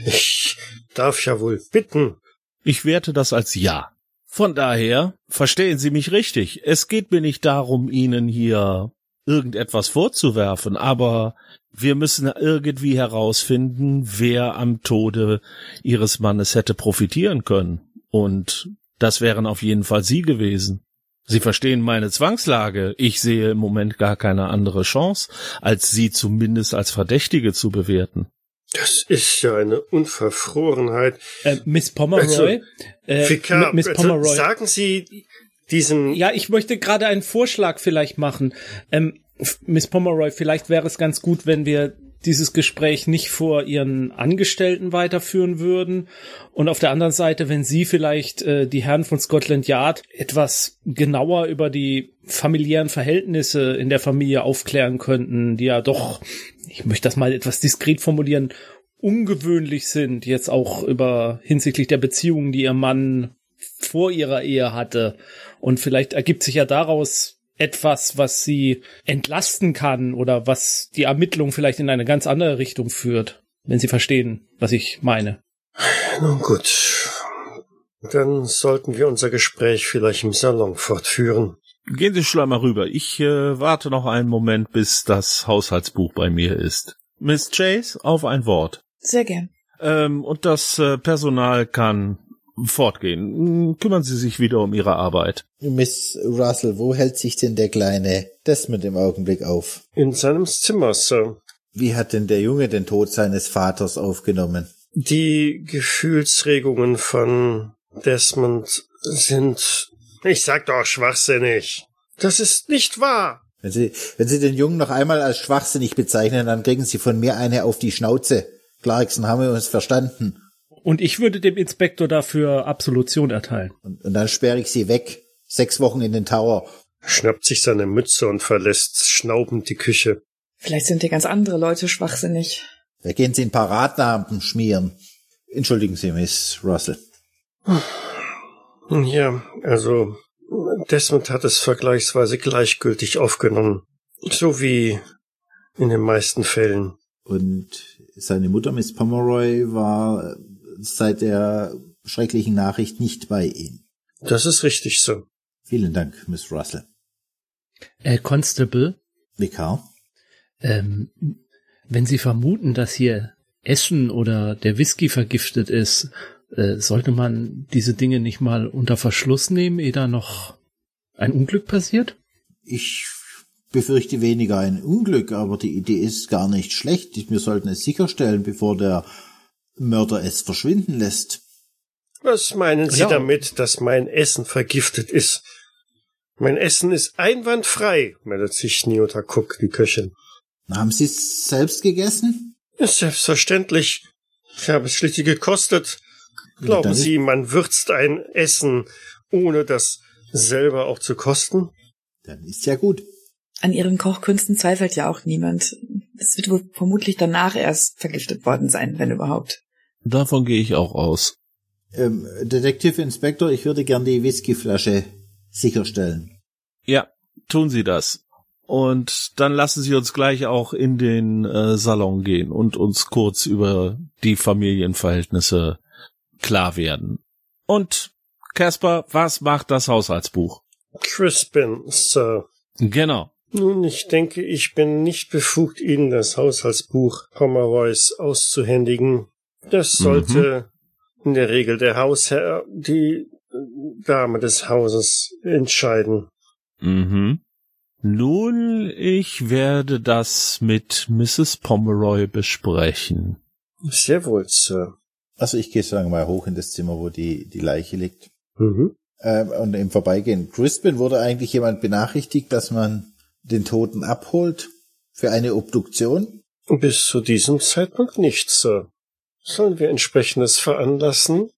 Ich darf ja wohl bitten. Ich werte das als Ja. Von daher, verstehen Sie mich richtig. Es geht mir nicht darum, Ihnen hier irgendetwas vorzuwerfen, aber wir müssen irgendwie herausfinden, wer am Tode Ihres Mannes hätte profitieren können. Und das wären auf jeden Fall Sie gewesen. Sie verstehen meine Zwangslage. Ich sehe im Moment gar keine andere Chance, als Sie zumindest als Verdächtige zu bewerten. Das ist ja eine Unverfrorenheit. Äh, Miss Pomeroy. Also, äh, Vicar, Miss also Pomeroy. sagen Sie diesen Ja, ich möchte gerade einen Vorschlag vielleicht machen. Ähm, Miss Pomeroy, vielleicht wäre es ganz gut, wenn wir dieses Gespräch nicht vor ihren Angestellten weiterführen würden. Und auf der anderen Seite, wenn Sie vielleicht äh, die Herren von Scotland Yard etwas genauer über die familiären Verhältnisse in der Familie aufklären könnten, die ja doch, ich möchte das mal etwas diskret formulieren, ungewöhnlich sind, jetzt auch über hinsichtlich der Beziehungen, die ihr Mann vor ihrer Ehe hatte. Und vielleicht ergibt sich ja daraus etwas, was sie entlasten kann oder was die Ermittlung vielleicht in eine ganz andere Richtung führt, wenn Sie verstehen, was ich meine. Nun gut. Dann sollten wir unser Gespräch vielleicht im Salon fortführen. Gehen Sie schon mal rüber. Ich äh, warte noch einen Moment, bis das Haushaltsbuch bei mir ist. Miss Chase, auf ein Wort. Sehr gern. Ähm, und das äh, Personal kann fortgehen. Hm, Kümmern Sie sich wieder um Ihre Arbeit. Miss Russell, wo hält sich denn der kleine Desmond im Augenblick auf? In seinem Zimmer, Sir. Wie hat denn der Junge den Tod seines Vaters aufgenommen? Die Gefühlsregungen von Desmond sind, ich sag doch, schwachsinnig. Das ist nicht wahr. Wenn Sie, wenn Sie den Jungen noch einmal als schwachsinnig bezeichnen, dann kriegen Sie von mir eine auf die Schnauze. Clarkson, haben wir uns verstanden? Und ich würde dem Inspektor dafür Absolution erteilen. Und, und dann sperre ich Sie weg. Sechs Wochen in den Tower. Schnappt sich seine Mütze und verlässt schnaubend die Küche. Vielleicht sind hier ganz andere Leute schwachsinnig. Da gehen Sie ein paar Radlampen schmieren. Entschuldigen Sie, Miss Russell. Ja, also Desmond hat es vergleichsweise gleichgültig aufgenommen. So wie in den meisten Fällen. Und seine Mutter, Miss Pomeroy, war seit der schrecklichen Nachricht nicht bei ihm. Das ist richtig so. Vielen Dank, Miss Russell. Äh, Constable, Vikar? ähm, wenn Sie vermuten, dass hier Essen oder der Whisky vergiftet ist, äh, sollte man diese Dinge nicht mal unter Verschluss nehmen, ehe da noch ein Unglück passiert? Ich befürchte weniger ein Unglück, aber die Idee ist gar nicht schlecht. Wir sollten es sicherstellen, bevor der Mörder es verschwinden lässt. Was meinen Sie Ja. damit, dass mein Essen vergiftet ist? Mein Essen ist einwandfrei, meldet sich Niota Cook, die Köchin. Haben Sie es selbst gegessen? Ist selbstverständlich. Ich habe es schließlich gekostet. Glauben Sie, man würzt ein Essen, ohne das selber auch zu kosten? Dann ist ja gut. An ihren Kochkünsten zweifelt ja auch niemand. Es wird wohl vermutlich danach erst vergiftet worden sein, wenn überhaupt. Davon gehe ich auch aus. Ähm, Detektiv Inspektor, ich würde gern die Whiskyflasche sicherstellen. Ja, tun Sie das. Und dann lassen Sie uns gleich auch in den äh, Salon gehen und uns kurz über die Familienverhältnisse klar werden. Und Casper, was macht das Haushaltsbuch? Crispin, Sir. Genau. Nun, ich denke, ich bin nicht befugt, Ihnen das Haushaltsbuch Pomeroys auszuhändigen. Das sollte in der Regel der Hausherr, die Dame des Hauses, entscheiden. Mhm. Nun, ich werde das mit Mrs. Pomeroy besprechen. Sehr wohl, Sir. Also ich gehe sagen mal hoch in das Zimmer, wo die, die Leiche liegt. Mhm. Ähm, und im Vorbeigehen. Crispin wurde eigentlich jemand benachrichtigt, dass man den Toten abholt für eine Obduktion. Bis zu diesem Zeitpunkt nicht, Sir. Sollen wir entsprechendes veranlassen?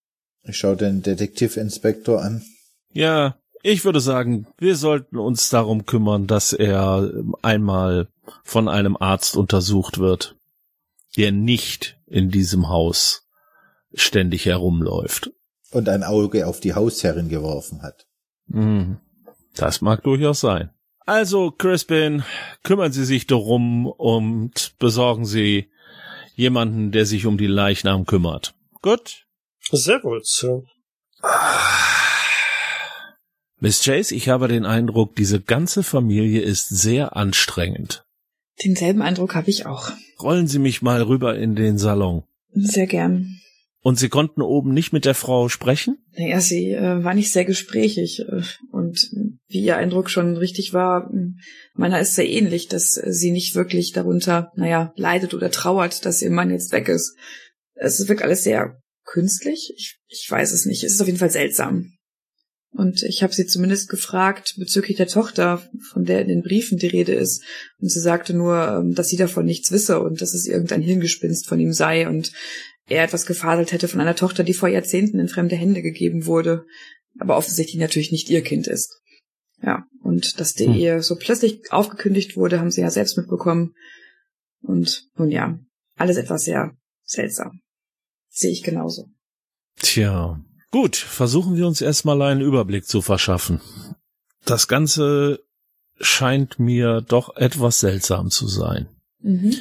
Ich schaue den Detektivinspektor an. Ja, ich würde sagen, wir sollten uns darum kümmern, dass er einmal von einem Arzt untersucht wird, der nicht in diesem Haus ständig herumläuft. Und ein Auge auf die Hausherrin geworfen hat. Hm, Das mag durchaus sein. Also, Crispin, kümmern Sie sich darum und besorgen Sie jemanden, der sich um die Leichnam kümmert. Gut. Sehr wohl, Sir. Miss Chase, ich habe den Eindruck, diese ganze Familie ist sehr anstrengend. Denselben Eindruck habe ich auch. Rollen Sie mich mal rüber in den Salon. Sehr gern. Und Sie konnten oben nicht mit der Frau sprechen? Naja, sie äh, war nicht sehr gesprächig. Äh, und wie ihr Eindruck schon richtig war, meiner ist sehr ähnlich, dass sie nicht wirklich darunter, naja, leidet oder trauert, dass ihr Mann jetzt weg ist. Es wirkt alles sehr künstlich. Ich, ich weiß es nicht. Es ist auf jeden Fall seltsam. Und ich habe sie zumindest gefragt bezüglich der Tochter, von der in den Briefen die Rede ist. Und sie sagte nur, ähm, dass sie davon nichts wisse und dass es irgendein Hirngespinst von ihm sei und er etwas gefaselt hätte von einer Tochter, die vor Jahrzehnten in fremde Hände gegeben wurde, aber offensichtlich natürlich nicht ihr Kind ist. Ja, und dass die hm. Ehe so plötzlich aufgekündigt wurde, haben sie ja selbst mitbekommen. Und nun ja, alles etwas sehr seltsam. Sehe ich genauso. Tja, Gut, versuchen wir uns erstmal einen Überblick zu verschaffen. Das Ganze scheint mir doch etwas seltsam zu sein. Mhm.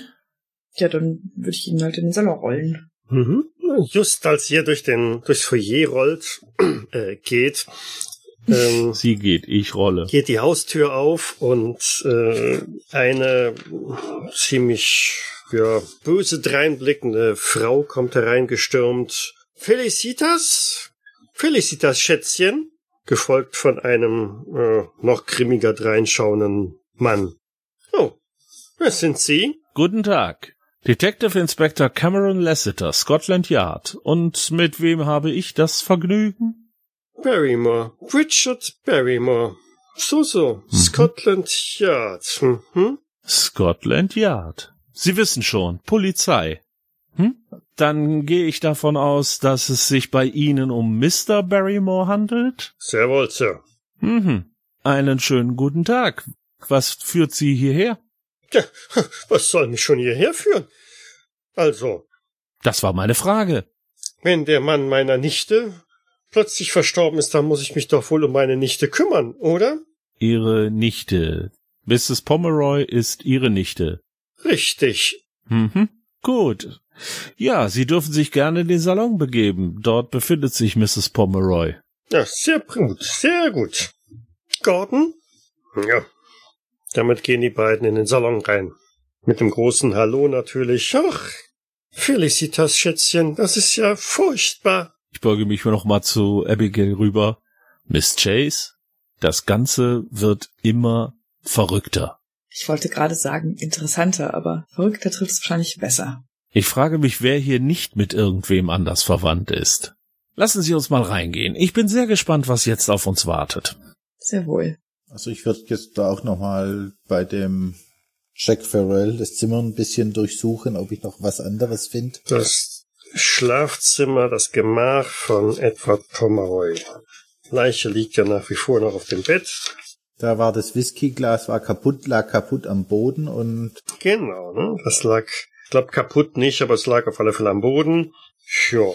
Ja, dann würde ich ihn halt in den Salon rollen. Mhm. Just als ihr durch den durchs Foyer rollt, <clears throat> äh, geht, ähm, <laughs> Sie geht, ich rolle. Geht die Haustür auf und äh, eine ziemlich ja, böse dreinblickende Frau kommt hereingestürmt. Felicitas, Felicitas Schätzchen, gefolgt von einem äh, noch grimmiger dreinschauenden Mann. Oh, wer sind Sie? Guten Tag. Detective Inspector Cameron Lassiter, Scotland Yard. Und mit wem habe ich das Vergnügen? Barrymore. Richard Barrymore. So, so. Mhm. Scotland Yard. Mhm. Scotland Yard. Sie wissen schon, Polizei. Hm? Dann gehe ich davon aus, dass es sich bei Ihnen um Mr. Barrymore handelt? Sehr wohl, Sir. Mhm. Einen schönen guten Tag. Was führt Sie hierher? Was soll mich schon hierher führen? Also. Das war meine Frage. Wenn der Mann meiner Nichte plötzlich verstorben ist, dann muss ich mich doch wohl um meine Nichte kümmern, oder? Ihre Nichte. Mrs. Pomeroy ist Ihre Nichte. Richtig. Mhm. Gut. Ja, Sie dürfen sich gerne in den Salon begeben. Dort befindet sich Mrs. Pomeroy. Ja, sehr gut, sehr gut. Gordon? Ja. Damit gehen die beiden in den Salon rein. Mit dem großen Hallo natürlich. Ach, Felicitas, Schätzchen, das ist ja furchtbar. Ich beuge mich noch mal zu Abigail rüber. Miss Chase, das Ganze wird immer verrückter. Ich wollte gerade sagen, interessanter, aber verrückter trifft es wahrscheinlich besser. Ich frage mich, wer hier nicht mit irgendwem anders verwandt ist. Lassen Sie uns mal reingehen. Ich bin sehr gespannt, was jetzt auf uns wartet. Sehr wohl. Also ich würde jetzt da auch nochmal bei dem Jack Farrell das Zimmer ein bisschen durchsuchen, ob ich noch was anderes finde. Das Schlafzimmer, das Gemach von Edward Pomeroy. Leiche liegt ja nach wie vor noch auf dem Bett. Da war das Whiskyglas, war kaputt, lag kaputt am Boden und. Genau, ne? Das lag ich glaube kaputt nicht, aber es lag auf alle Fälle am Boden. Ja,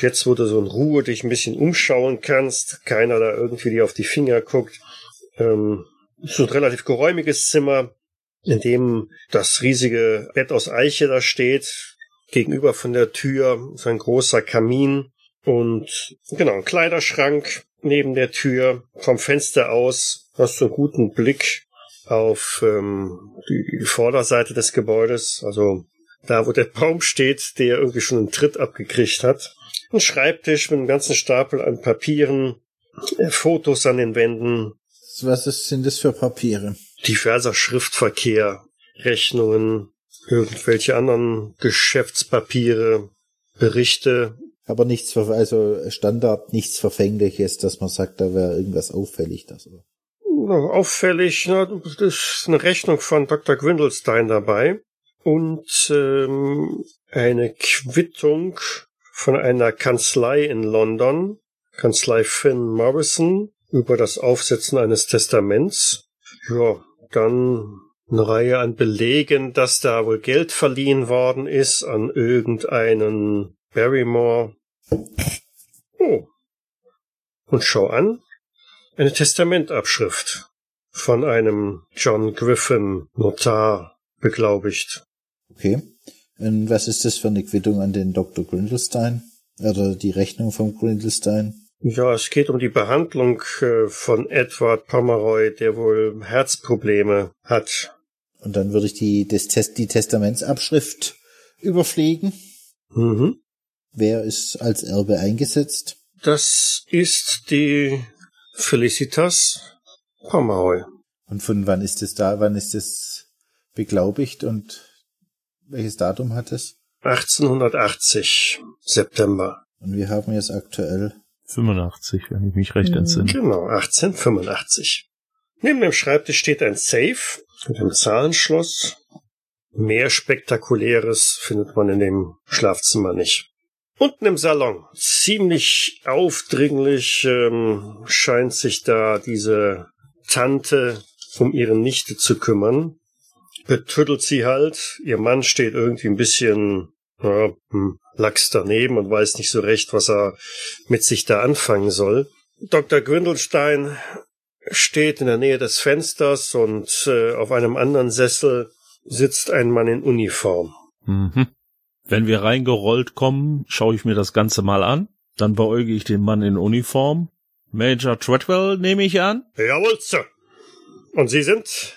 jetzt wo du so in Ruhe dich ein bisschen umschauen kannst, keiner da irgendwie dir auf die Finger guckt. Ähm, ist ein relativ geräumiges Zimmer, in dem das riesige Bett aus Eiche da steht. Gegenüber von der Tür ist ein großer Kamin und genau, ein Kleiderschrank neben der Tür. Vom Fenster aus hast du einen guten Blick auf ähm, die Vorderseite des Gebäudes, also da wo der Baum steht, der irgendwie schon einen Tritt abgekriegt hat. Ein Schreibtisch mit einem ganzen Stapel an Papieren, äh, Fotos an den Wänden. Was ist, sind das für Papiere? Diverser Schriftverkehr, Rechnungen, irgendwelche anderen Geschäftspapiere, Berichte. Aber nichts, also Standard, nichts Verfängliches, dass man sagt, da wäre irgendwas auffällig. Das, oder? Auffällig, na, das ist eine Rechnung von Dr. Gwindelstein dabei und ähm, eine Quittung von einer Kanzlei in London, Kanzlei Finn Morrison, über das Aufsetzen eines Testaments. Ja, dann eine Reihe an Belegen, dass da wohl Geld verliehen worden ist an irgendeinen Barrymore. Oh. Und schau an, eine Testamentabschrift von einem John Griffin, Notar, beglaubigt. Okay. Und was ist das für eine Quittung an den Dr. Grindelstein? Oder die Rechnung vom Grindelstein? Ja, es geht um die Behandlung äh, von Edward Pomeroy, der wohl Herzprobleme hat. Und dann würde ich die, das Test, die Testamentsabschrift überfliegen. Mhm. Wer ist als Erbe eingesetzt? Das ist die Felicitas Pomeroy. Und von wann ist es da? Wann ist es beglaubigt und welches Datum hat es? 1880, September. Und wir haben jetzt aktuell 85, wenn ich mich recht entsinne. Genau, 1885. Neben dem Schreibtisch steht ein Safe mit einem Zahlenschloss. Mehr Spektakuläres findet man in dem Schlafzimmer nicht. Unten im Salon, ziemlich aufdringlich, ähm, scheint sich da diese Tante um ihre Nichte zu kümmern. Betüttelt sie halt. Ihr Mann steht irgendwie ein bisschen ja, hm, lax daneben und weiß nicht so recht, was er mit sich da anfangen soll. Dr. Grindelstein steht in der Nähe des Fensters und äh, auf einem anderen Sessel sitzt ein Mann in Uniform. Mhm. Wenn wir reingerollt kommen, schaue ich mir das Ganze mal an. Dann beäuge ich den Mann in Uniform. Major Treadwell nehme ich an. Jawohl, Sir. Und Sie sind?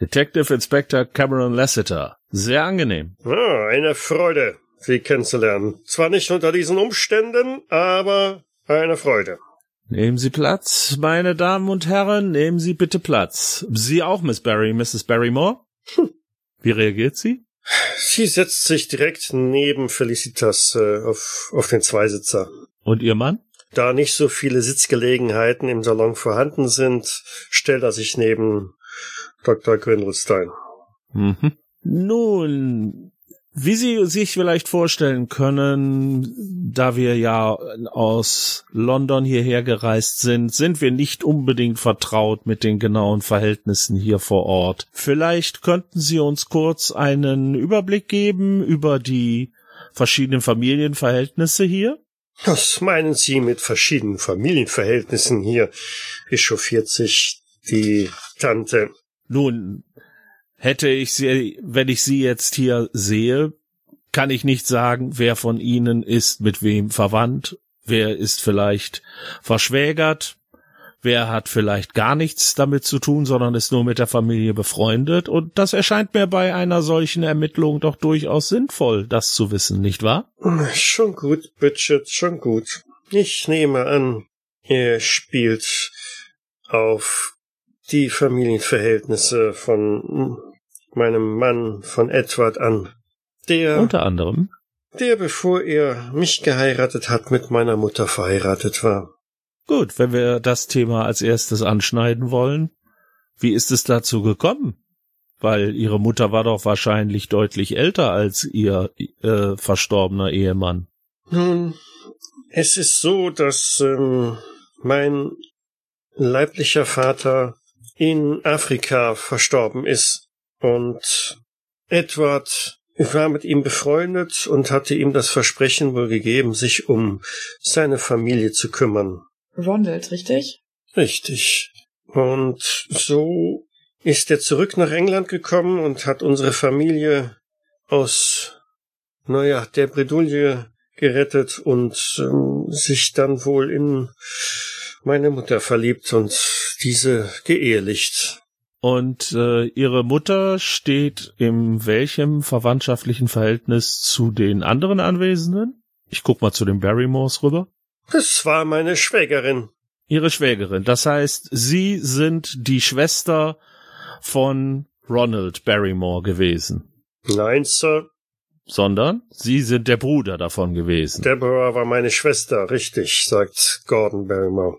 Detective Inspector Cameron Lassiter. Sehr angenehm. Ah, eine Freude, Sie kennenzulernen. Zwar nicht unter diesen Umständen, aber eine Freude. Nehmen Sie Platz, meine Damen und Herren, nehmen Sie bitte Platz. Sie auch, Miss Barry, Mrs. Barrymore? Hm. Wie reagiert sie? Sie setzt sich direkt neben Felicitas äh, auf, auf den Zweisitzer. Und Ihr Mann? Da nicht so viele Sitzgelegenheiten im Salon vorhanden sind, stellt er sich neben Dr. Grindelstein. Mhm. Nun, wie Sie sich vielleicht vorstellen können, da wir ja aus London hierher gereist sind, sind wir nicht unbedingt vertraut mit den genauen Verhältnissen hier vor Ort. Vielleicht könnten Sie uns kurz einen Überblick geben über die verschiedenen Familienverhältnisse hier? Was meinen Sie mit verschiedenen Familienverhältnissen hier? Echauffiert sich die Tante. Nun, hätte ich sie, wenn ich sie jetzt hier sehe, kann ich nicht sagen, wer von ihnen ist mit wem verwandt, wer ist vielleicht verschwägert, wer hat vielleicht gar nichts damit zu tun, sondern ist nur mit der Familie befreundet, und das erscheint mir bei einer solchen Ermittlung doch durchaus sinnvoll, das zu wissen, nicht wahr? Schon gut, Bridget, schon gut. Ich nehme an, er spielt auf die Familienverhältnisse von meinem Mann, von Edward an. Der, Unter anderem. der bevor er mich geheiratet hat, mit meiner Mutter verheiratet war. Gut, wenn wir das Thema als erstes anschneiden wollen. Wie ist es dazu gekommen? Weil ihre Mutter war doch wahrscheinlich deutlich älter als ihr äh, verstorbener Ehemann. Nun, es ist so, dass ähm, mein leiblicher Vater in Afrika verstorben ist und Edward war mit ihm befreundet und hatte ihm das Versprechen wohl gegeben, sich um seine Familie zu kümmern. Ronald, richtig? Richtig. Und so ist er zurück nach England gekommen und hat unsere Familie aus, naja, der Bredouille gerettet und ähm, sich dann wohl in meine Mutter verliebt und diese geehelicht. Und äh, ihre Mutter steht in welchem verwandtschaftlichen Verhältnis zu den anderen Anwesenden? Ich guck mal zu den Barrymores rüber. Das war meine Schwägerin. Ihre Schwägerin. Das heißt, Sie sind die Schwester von Ronald Barrymore gewesen. Nein, Sir. Sondern Sie sind der Bruder davon gewesen. Deborah war meine Schwester, richtig, sagt Gordon Barrymore.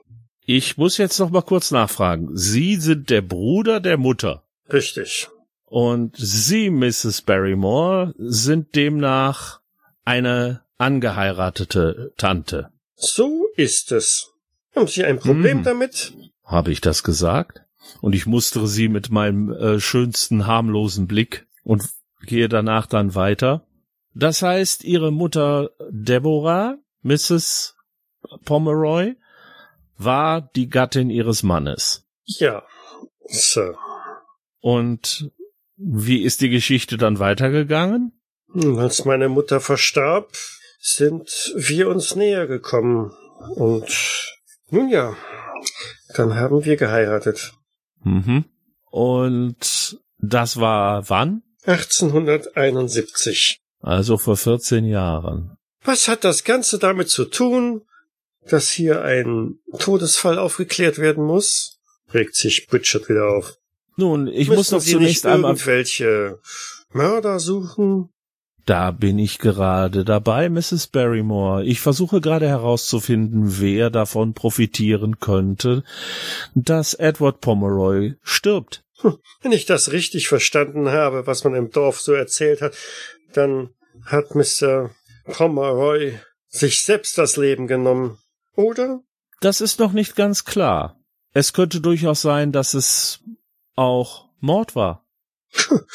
Ich muss jetzt noch mal kurz nachfragen. Sie sind der Bruder der Mutter. Richtig. Und Sie, Mrs. Barrymore, sind demnach eine angeheiratete Tante. So ist es. Haben Sie ein Problem Hm. damit? Habe ich das gesagt? Und ich mustere sie mit meinem äh, schönsten harmlosen Blick und gehe danach dann weiter. Das heißt, ihre Mutter Deborah, Mrs. Pomeroy, war die Gattin ihres Mannes. Ja, Sir. Und wie ist die Geschichte dann weitergegangen? Hm, Als meine Mutter verstarb, sind wir uns näher gekommen. Und nun ja, dann haben wir geheiratet. Mhm. Und das war wann? 1871. Also vor 14 Jahren. Was hat das Ganze damit zu tun, dass hier ein Todesfall aufgeklärt werden muss? Regt sich Bridget wieder auf. Nun, ich Müssen muss doch Sie zunächst nicht einmal. irgendwelche Mörder suchen? Da bin ich gerade dabei, Mrs. Barrymore. Ich versuche gerade herauszufinden, wer davon profitieren könnte, dass Edward Pomeroy stirbt. Wenn ich das richtig verstanden habe, was man im Dorf so erzählt hat, dann hat Mr. Pomeroy sich selbst das Leben genommen, oder? Das ist noch nicht ganz klar. Es könnte durchaus sein, dass es auch Mord war. <laughs>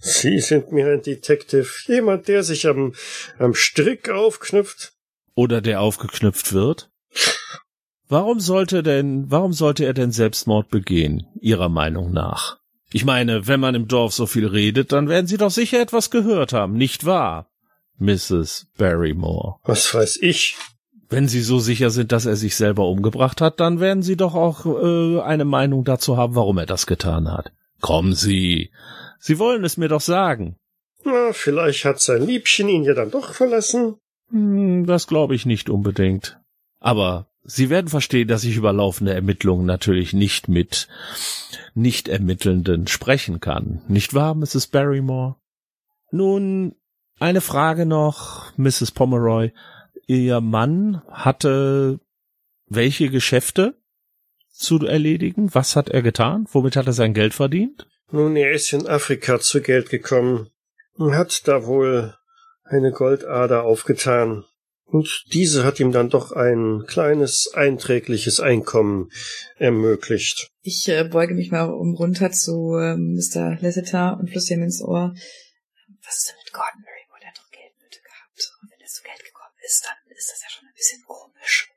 Sie sind mir ein Detective, jemand, der sich am, am Strick aufknüpft. Oder der aufgeknüpft wird. Warum sollte denn, warum sollte er denn Selbstmord begehen, Ihrer Meinung nach? Ich meine, wenn man im Dorf so viel redet, dann werden Sie doch sicher etwas gehört haben, nicht wahr, Mrs. Barrymore? Was weiß ich? Wenn Sie so sicher sind, dass er sich selber umgebracht hat, dann werden Sie doch auch äh, eine Meinung dazu haben, warum er das getan hat. Kommen Sie. Sie wollen es mir doch sagen. Na, vielleicht hat sein Liebchen ihn ja dann doch verlassen. Hm, das glaube ich nicht unbedingt. Aber Sie werden verstehen, dass ich über laufende Ermittlungen natürlich nicht mit Nicht-Ermittelnden sprechen kann. Nicht wahr, Mrs. Barrymore? Nun, eine Frage noch, Mrs. Pomeroy. Ihr Mann hatte welche Geschäfte zu erledigen? Was hat er getan? Womit hat er sein Geld verdient? Nun, er ist in Afrika zu Geld gekommen und hat da wohl eine Goldader aufgetan. Und diese hat ihm dann doch ein kleines, einträgliches Einkommen ermöglicht. Ich äh, beuge mich mal um runter zu äh, Mr. Lasseter und flüstere ihm ins Ohr. Was ist denn mit Gordon Barrymore? Der hat doch Geldnöte gehabt. Und wenn er zu Geld gekommen ist, dann ist das ja schon ein bisschen komisch.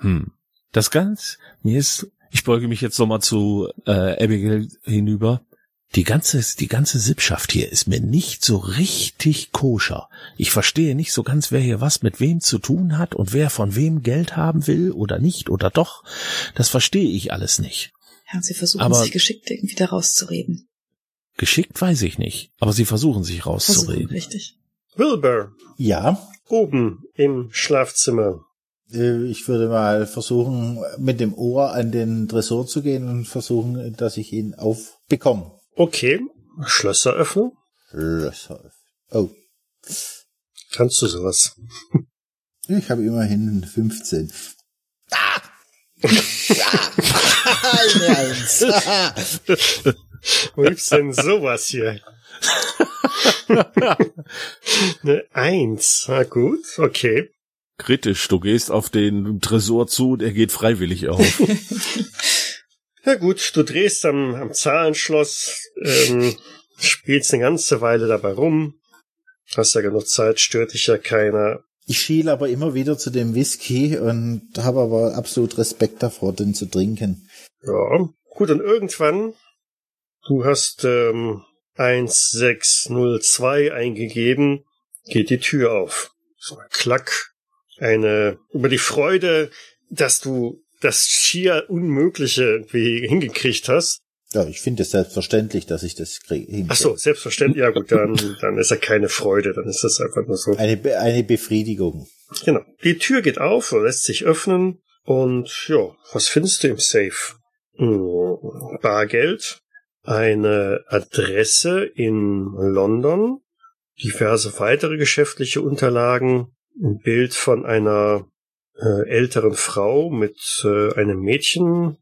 Hm. Das ganz, mir ist, ich beuge mich jetzt nochmal zu äh, Abigail hinüber. Die ganze, die ganze Sippschaft hier ist mir nicht so richtig koscher. Ich verstehe nicht so ganz, wer hier was mit wem zu tun hat und wer von wem Geld haben will oder nicht oder doch. Das verstehe ich alles nicht. Ja, und sie versuchen Aber- sich geschickt irgendwie da rauszureden. Geschickt weiß ich nicht, aber sie versuchen sich Versuchen, rauszureden. richtig. Wilbur, Ja, oben im Schlafzimmer. äh, ich würde mal versuchen, mit dem Ohr an den Tresor zu gehen und versuchen, dass ich ihn aufbekomme. Okay, Schlösser öffnen. Schlösser. Oh, Kannst du sowas? ich habe immerhin 15. Eine Eins. Wo gibt's denn sowas hier? <laughs> Eine Eins. Na gut, okay. Kritisch, du gehst auf den Tresor zu und er geht freiwillig auf. <laughs> Ja gut, du drehst am, am Zahlenschloss, ähm, spielst eine ganze Weile dabei rum. Hast ja genug Zeit, stört dich ja keiner. Ich schiele aber immer wieder zu dem Whisky und habe aber absolut Respekt davor, den zu trinken. Ja, gut, und irgendwann, du hast ähm, 1602 eingegeben, geht die Tür auf. So ein Klack. Eine, über die Freude, dass du das schier Unmögliche irgendwie hingekriegt hast. Ja, ich finde es selbstverständlich, dass ich das kriege. Ach so, selbstverständlich. Ja gut, dann, dann ist ja keine Freude, dann ist das einfach nur so. Eine, Be- eine Befriedigung. Genau. Die Tür geht auf lässt sich öffnen und ja, was findest du im Safe? Hm, Bargeld, eine Adresse in London, diverse weitere geschäftliche Unterlagen, ein Bild von einer äh, älteren Frau mit äh, einem Mädchen,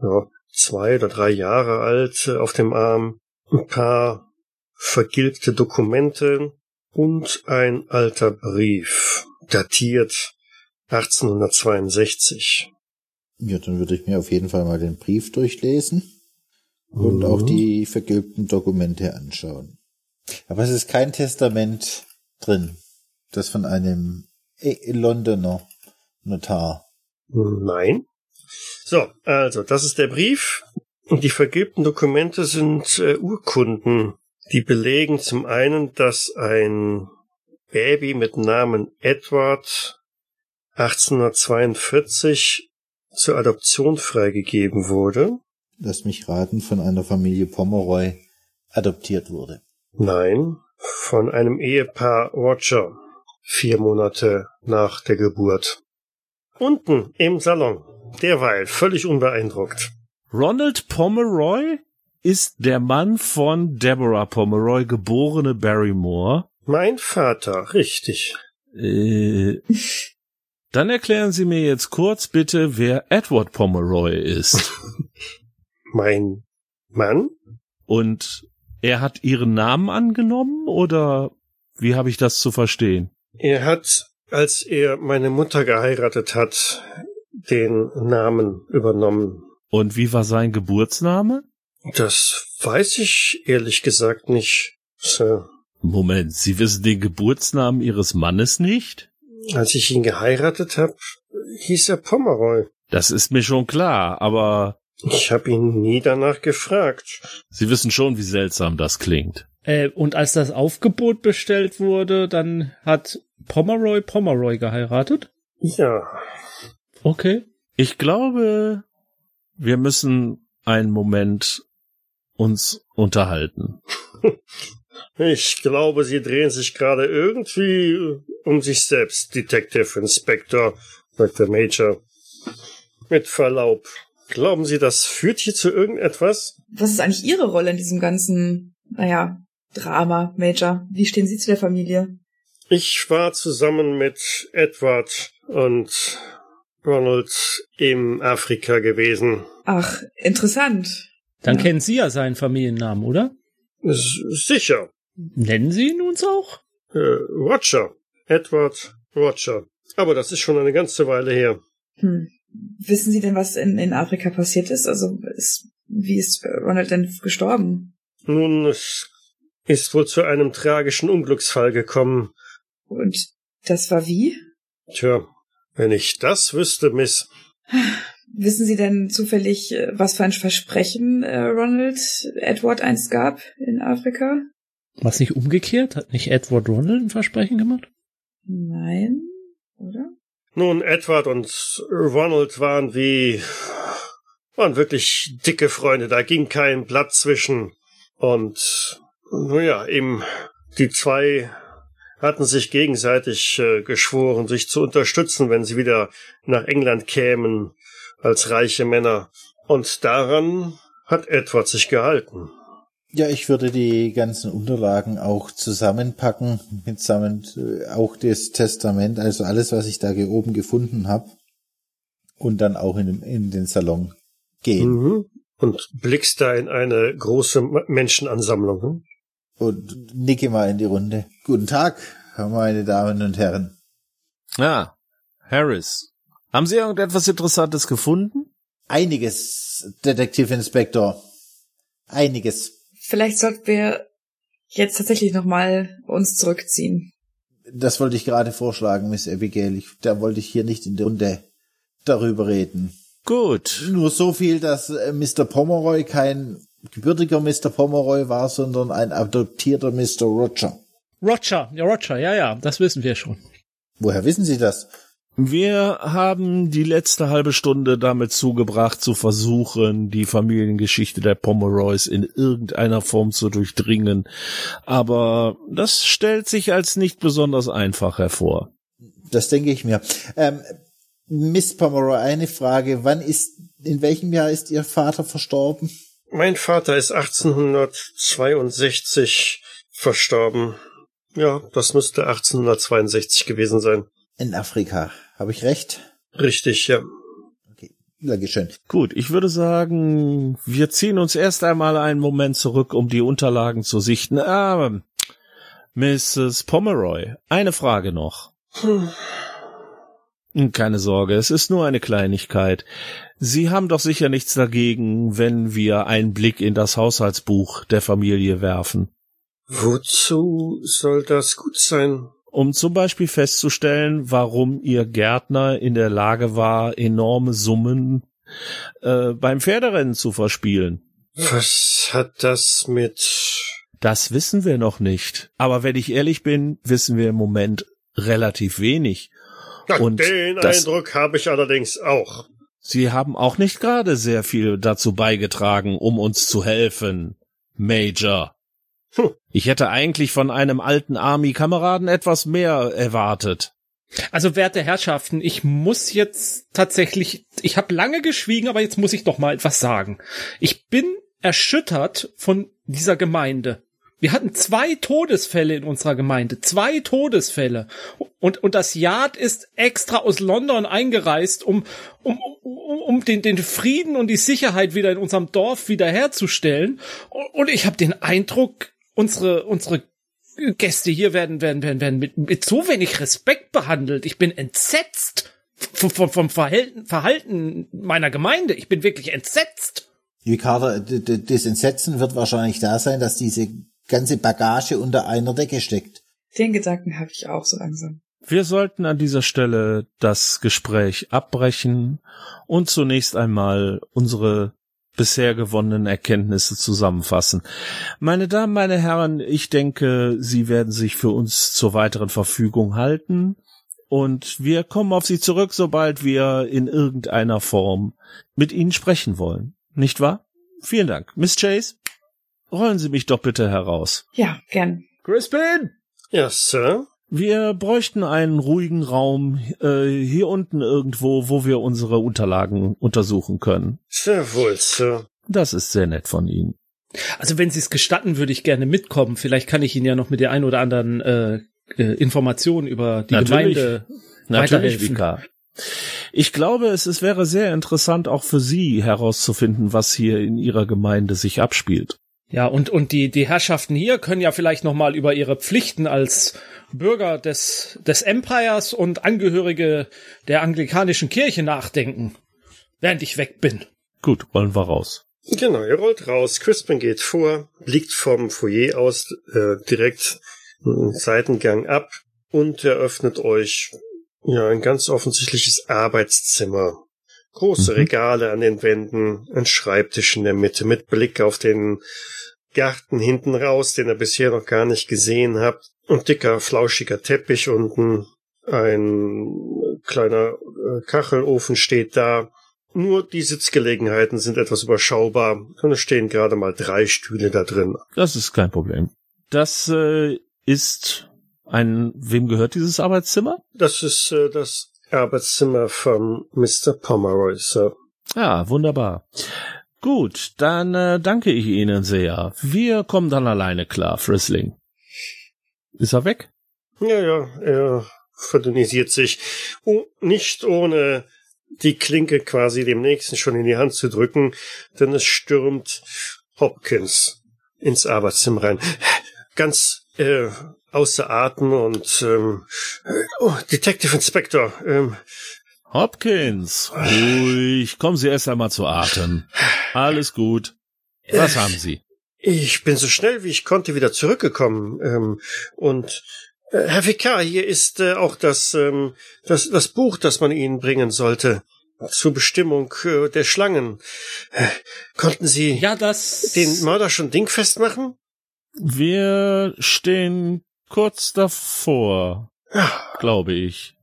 ja, zwei oder drei Jahre alt äh, auf dem Arm, ein paar vergilbte Dokumente und ein alter Brief, datiert 1862. Ja, dann würde ich mir auf jeden Fall mal den Brief durchlesen und Mhm. auch die vergilbten Dokumente anschauen. Aber es ist kein Testament drin, das von einem äh, Londoner Notar. Nein. So, also, das ist der Brief. Und die vergilbten Dokumente sind äh, Urkunden Die belegen zum einen, dass ein Baby mit Namen Edward 1842 zur Adoption freigegeben wurde. Lass mich raten, von einer Familie Pomeroy adoptiert wurde. Nein, von einem Ehepaar Roger, vier Monate nach der Geburt. Unten im Salon, derweil völlig unbeeindruckt. Ronald Pomeroy ist der Mann von Deborah Pomeroy, geborene Barrymore. Mein Vater, richtig. Äh, dann erklären Sie mir jetzt kurz bitte, wer Edward Pomeroy ist. <laughs> mein Mann? Und er hat Ihren Namen angenommen oder wie habe ich das zu verstehen? Er hat, als er meine Mutter geheiratet hat, den Namen übernommen. Und wie war sein Geburtsname? Das weiß ich ehrlich gesagt nicht, Sir. Moment, Sie wissen den Geburtsnamen Ihres Mannes nicht? Als ich ihn geheiratet habe, hieß er Pomeroy. Das ist mir schon klar, aber ich habe ihn nie danach gefragt. Sie wissen schon, wie seltsam das klingt. Äh, und als das Aufgebot bestellt wurde, dann hat Pomeroy Pomeroy geheiratet? Ja. Okay. Ich glaube, wir müssen einen Moment uns unterhalten. <laughs> Ich glaube, Sie drehen sich gerade irgendwie um sich selbst, Detective Inspector, sagt der Major. Mit Verlaub. Glauben Sie, das führt hier zu irgendetwas? Was ist eigentlich Ihre Rolle in diesem ganzen, naja, Drama, Major? Wie stehen Sie zu der Familie? Ich war zusammen mit Edward und Ronald im Afrika gewesen. Ach, interessant. Dann Ja. kennen Sie ja seinen Familiennamen, oder? S sicher. Nennen Sie ihn uns auch? Äh, Roger. Edward Roger. Aber das ist schon eine ganze Weile her. Hm. Wissen Sie denn, was in, in Afrika passiert ist? Also, ist, wie ist Ronald denn gestorben? Nun, es ist wohl zu einem tragischen Unglücksfall gekommen. Und das war wie? Tja, wenn ich das wüsste, Miss. Wissen Sie denn zufällig, äh, was für ein Versprechen äh, Ronald Edward einst gab in Afrika? Was nicht umgekehrt? Hat nicht Edward Ronald ein Versprechen gemacht? Nein, oder? Nun, Edward und Ronald waren wie, waren wirklich dicke Freunde. Da ging kein Blatt zwischen. Und, naja, eben, die zwei hatten sich gegenseitig äh, geschworen, sich zu unterstützen, wenn sie wieder nach England kämen, als reiche Männer. Und daran hat Edward sich gehalten. Ja, ich würde die ganzen Unterlagen auch zusammenpacken, mitsamt äh, auch das Testament, also alles, was ich da ge- oben gefunden habe, und dann auch in, den- in den Salon gehen. Mhm. Und blickst da in eine große Menschenansammlung. Hm? Und nicke mal in die Runde. Guten Tag, meine Damen und Herren. Ah, Harris. Haben Sie irgendetwas Interessantes gefunden? Einiges, Detektivinspektor. Einiges. Vielleicht sollten wir jetzt tatsächlich nochmal uns zurückziehen. Das wollte ich gerade vorschlagen, Miss Abigail. Ich, da wollte ich hier nicht in der Runde darüber reden. Gut. Nur so viel, dass äh, Mr. Pomeroy kein gebürtiger Mr. Pomeroy war, sondern ein adoptierter Mr. Roger. Roger, ja, Roger, ja, ja, das wissen wir schon. Woher wissen Sie das? Wir haben die letzte halbe Stunde damit zugebracht, zu versuchen, die Familiengeschichte der Pomeroys in irgendeiner Form zu durchdringen. Aber das stellt sich als nicht besonders einfach hervor. Das denke ich mir. Ähm, Miss Pomeroy, eine Frage. Wann ist, in welchem Jahr ist Ihr Vater verstorben? Mein Vater ist 1862 verstorben. Ja, das müsste 1862 gewesen sein. In Afrika. Habe ich recht? Richtig, ja. Okay. Dankeschön. Gut, ich würde sagen, wir ziehen uns erst einmal einen Moment zurück, um die Unterlagen zu sichten. Aber, Mrs. Pomeroy, eine Frage noch. Hm. Keine Sorge, es ist nur eine Kleinigkeit. Sie haben doch sicher nichts dagegen, wenn wir einen Blick in das Haushaltsbuch der Familie werfen, Wozu soll das gut sein? Um zum Beispiel festzustellen, warum Ihr Gärtner in der Lage war, enorme Summen äh, beim Pferderennen zu verspielen. Was hat das mit... Das wissen wir noch nicht. Aber wenn ich ehrlich bin, wissen wir im Moment relativ wenig. Ja, Und den Eindruck habe ich allerdings auch. Sie haben auch nicht gerade sehr viel dazu beigetragen, um uns zu helfen, Major. Hm. Ich hätte eigentlich von einem alten Army-Kameraden etwas mehr erwartet. Also, werte Herrschaften, ich muss jetzt tatsächlich, ich habe lange geschwiegen, aber jetzt muss ich doch mal etwas sagen. Ich bin erschüttert von dieser Gemeinde. Wir hatten zwei Todesfälle in unserer Gemeinde, zwei Todesfälle. Und, und das Yard ist extra aus London eingereist, um, um, um, um den, den Frieden und die Sicherheit wieder in unserem Dorf wiederherzustellen. Und, und ich habe den Eindruck, unsere, unsere Gäste hier werden, werden, werden, werden mit, mit so wenig Respekt behandelt. Ich bin entsetzt vom, vom, vom Verhalten, Verhalten meiner Gemeinde. Ich bin wirklich entsetzt. Ricardo, das Entsetzen wird wahrscheinlich da sein, dass diese ganze Bagage unter einer Decke steckt. Den Gedanken habe ich auch so langsam. Wir sollten an dieser Stelle das Gespräch abbrechen und zunächst einmal unsere bisher gewonnenen Erkenntnisse zusammenfassen. Meine Damen, meine Herren, ich denke, Sie werden sich für uns zur weiteren Verfügung halten und wir kommen auf Sie zurück, sobald wir in irgendeiner Form mit Ihnen sprechen wollen. Nicht wahr? Vielen Dank. Miss Chase, rollen Sie mich doch bitte heraus. Ja, gern. Crispin! Ja, Sir. Wir bräuchten einen ruhigen Raum äh, hier unten irgendwo, wo wir unsere Unterlagen untersuchen können. Sehr wohl, Sir. Das ist sehr nett von Ihnen. Also wenn Sie es gestatten, würde ich gerne mitkommen. Vielleicht kann ich Ihnen ja noch mit der ein oder anderen äh, äh, Information über die Natürlich. Gemeinde Natürlich, weiterhelfen. Vika. Ich glaube, es, es wäre sehr interessant, auch für Sie herauszufinden, was hier in Ihrer Gemeinde sich abspielt. Ja, und, und die, die Herrschaften hier können ja vielleicht nochmal über ihre Pflichten als Bürger des, des Empires und Angehörige der anglikanischen Kirche nachdenken, während ich weg bin. Gut, wollen wir raus. Genau, ihr rollt raus. Crispin geht vor, blickt vom Foyer aus äh, direkt einen Seitengang ab und eröffnet euch ja ein ganz offensichtliches Arbeitszimmer. Große Mhm. Regale an den Wänden, ein Schreibtisch in der Mitte mit Blick auf den Garten hinten raus, den ihr bisher noch gar nicht gesehen habt. Und dicker, flauschiger Teppich unten. Ein kleiner äh, Kachelofen steht da. Nur die Sitzgelegenheiten sind etwas überschaubar. Und es stehen gerade mal drei Stühle da drin. Das ist kein Problem. Das äh, ist ein, wem gehört dieses Arbeitszimmer? Das ist äh, das Arbeitszimmer von Mr. Pomeroy, Sir. Ja, wunderbar. Gut, dann äh, danke ich Ihnen sehr. Wir kommen dann alleine klar, Frizzling. Ist er weg? Ja, ja, er verdünnisiert sich. Oh, nicht ohne die Klinke quasi dem Nächsten schon in die Hand zu drücken, denn es stürmt Hopkins ins Arbeitszimmer rein. Ganz äh, außer Atem und ähm, oh, Detective Inspector, ähm, Hopkins, ruhig, kommen Sie erst einmal zu Atem. Alles gut. Was haben Sie? Ich bin so schnell wie ich konnte wieder zurückgekommen. Ähm, und äh, Herr Vikar, hier ist äh, auch das, ähm, das, das Buch, das man Ihnen bringen sollte. Zur Bestimmung äh, der Schlangen. Äh, konnten Sie Ja, das. den Mörder schon dingfest machen? Wir stehen kurz davor, glaube ich.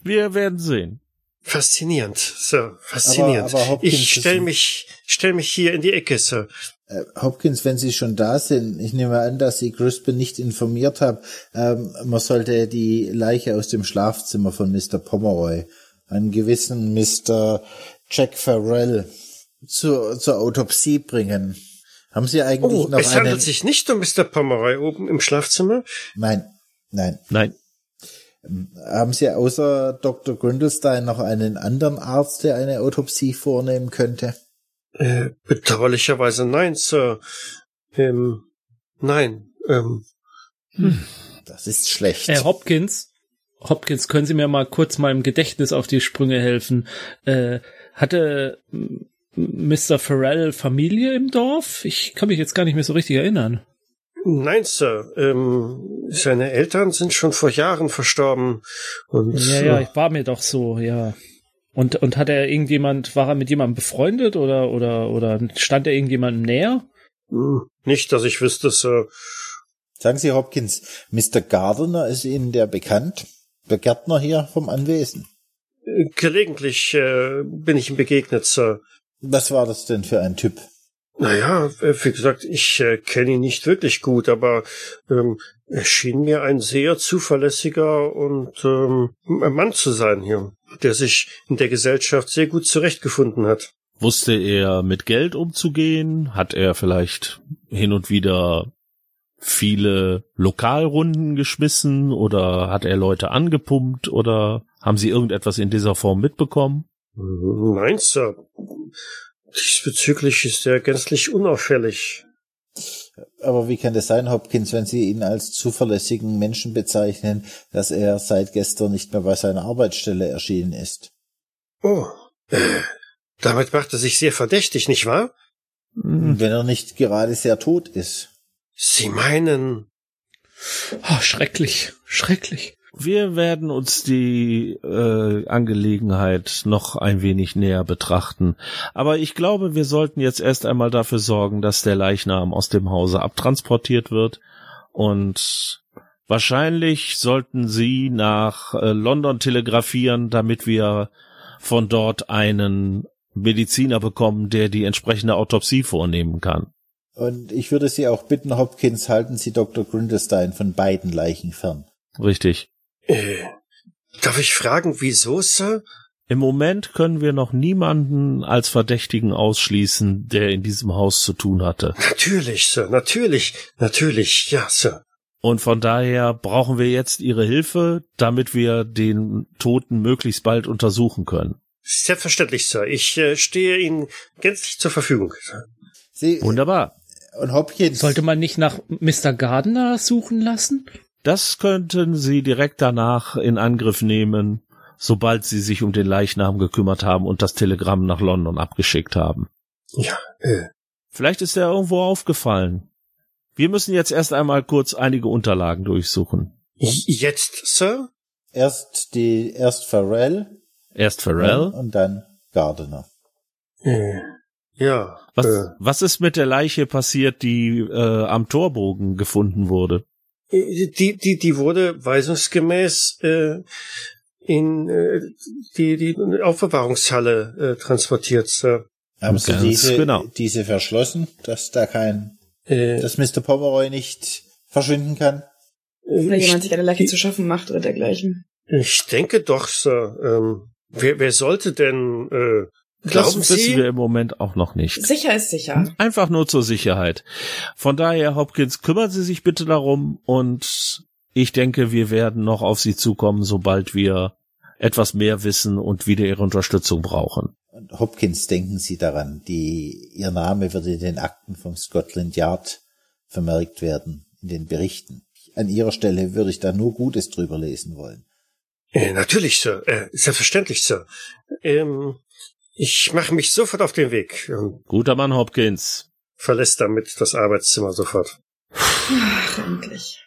Wir werden sehen. faszinierend, Sir. Faszinierend. Aber- aber ich stell ist- mich, stell mich hier in die Ecke, Sir. Äh, Hopkins, wenn Sie schon da sind, ich nehme an, dass Sie Crispin nicht informiert haben, ähm, man sollte die Leiche aus dem Schlafzimmer von Mr. Pomeroy, einen gewissen Mr. Jack Farrell, zur, zur Autopsie bringen. Haben Sie eigentlich Oh, noch es handelt einen... sich nicht um Mr. Pomeroy oben im Schlafzimmer? Nein, nein. Nein, Haben Sie außer Dr. Grindelstein noch einen anderen Arzt, der eine Autopsie vornehmen könnte? Äh, bedauerlicherweise nein, Sir. Ähm, nein, ähm, Das ist schlecht. Herr Hopkins, Hopkins, können Sie mir mal kurz meinem Gedächtnis auf die Sprünge helfen? Äh, hatte Mr. Farrell Familie im Dorf? Ich kann mich jetzt gar nicht mehr so richtig erinnern. Nein, Sir. Ähm, seine Eltern sind schon vor Jahren verstorben. Und Ja, ja, ich war mir doch so, ja. Und, und hat er irgendjemand, war er mit jemandem befreundet oder, oder, oder stand er irgendjemandem näher? Hm, nicht, dass ich wüsste, Sir. Sagen Sie, Hopkins, Mr. Gardner ist Ihnen der bekannt? Der Gärtner hier vom Anwesen? Gelegentlich äh, bin ich ihm begegnet, Sir. Was war das denn für ein Typ? Naja, äh, wie gesagt, ich äh, kenne ihn nicht wirklich gut, aber ähm, er schien mir ein sehr zuverlässiger und ähm, Mann zu sein hier, der sich in der Gesellschaft sehr gut zurechtgefunden hat. Wusste er mit Geld umzugehen? Hat er vielleicht hin und wieder viele Lokalrunden geschmissen oder hat er Leute angepumpt oder haben Sie irgendetwas in dieser Form mitbekommen? Nein, Sir. Diesbezüglich ist er gänzlich unauffällig. Aber wie kann das sein, Hopkins, wenn Sie ihn als zuverlässigen Menschen bezeichnen, dass er seit gestern nicht mehr bei seiner Arbeitsstelle erschienen ist? Oh, äh, damit macht er sich sehr verdächtig, nicht wahr? Wenn er nicht gerade sehr tot ist. Sie meinen, Oh, schrecklich, schrecklich. Wir werden uns die äh, Angelegenheit noch ein wenig näher betrachten. Aber ich glaube, wir sollten jetzt erst einmal dafür sorgen, dass der Leichnam aus dem Hause abtransportiert wird. Und wahrscheinlich sollten Sie nach äh, London telegrafieren, damit wir von dort einen Mediziner bekommen, der die entsprechende Autopsie vornehmen kann. Und ich würde Sie auch bitten, Hopkins, halten Sie Dr. Grundestein von beiden Leichen fern. Richtig. Äh, darf ich fragen, wieso, Sir? Im Moment können wir noch niemanden als Verdächtigen ausschließen, der in diesem Haus zu tun hatte. Natürlich, Sir, natürlich, natürlich, ja, Sir. Und von daher brauchen wir jetzt Ihre Hilfe, damit wir den Toten möglichst bald untersuchen können. Selbstverständlich, Sir. Ich äh, stehe Ihnen gänzlich zur Verfügung. Sir. Sie, Wunderbar. und Hopkins, Sollte man nicht nach Mr. Gardner suchen lassen? Das könnten Sie direkt danach in Angriff nehmen, sobald Sie sich um den Leichnam gekümmert haben und das Telegramm nach London abgeschickt haben. Ja, äh, Vielleicht ist er irgendwo aufgefallen. Wir müssen jetzt erst einmal kurz einige Unterlagen durchsuchen. jetzt, Sir? erst die, erst Farrell Erst Pharrell. und dann Gardner. Äh, ja, Was, äh, was ist mit der Leiche passiert, die äh, am Torbogen gefunden wurde? Die, die, die wurde weisungsgemäß äh, in äh, die, die Aufbewahrungshalle äh, transportiert, Sir. Haben Sie diese, genau. diese verschlossen, dass da kein, Äh, dass Mr. Pomeroy nicht verschwinden kann? Oder ich, jemand sich eine Leiche zu schaffen macht oder dergleichen. ich denke doch, Sir. Ähm, wer, wer sollte denn äh, Das Glauben wissen Sie? wir im Moment auch noch nicht. Sicher ist sicher. Einfach nur zur Sicherheit. Von daher, Hopkins, kümmern Sie sich bitte darum und ich denke, wir werden noch auf Sie zukommen, sobald wir etwas mehr wissen und wieder Ihre Unterstützung brauchen. Und Hopkins, denken Sie daran, die, Ihr Name wird in den Akten vom Scotland Yard vermerkt werden, in den Berichten. An Ihrer Stelle würde ich da nur Gutes drüber lesen wollen. Äh, natürlich, Sir. Äh, selbstverständlich, Sir. Ähm, ich mache mich sofort auf den Weg und Guter Mann, Hopkins. verlässt damit das Arbeitszimmer sofort. Ach, endlich.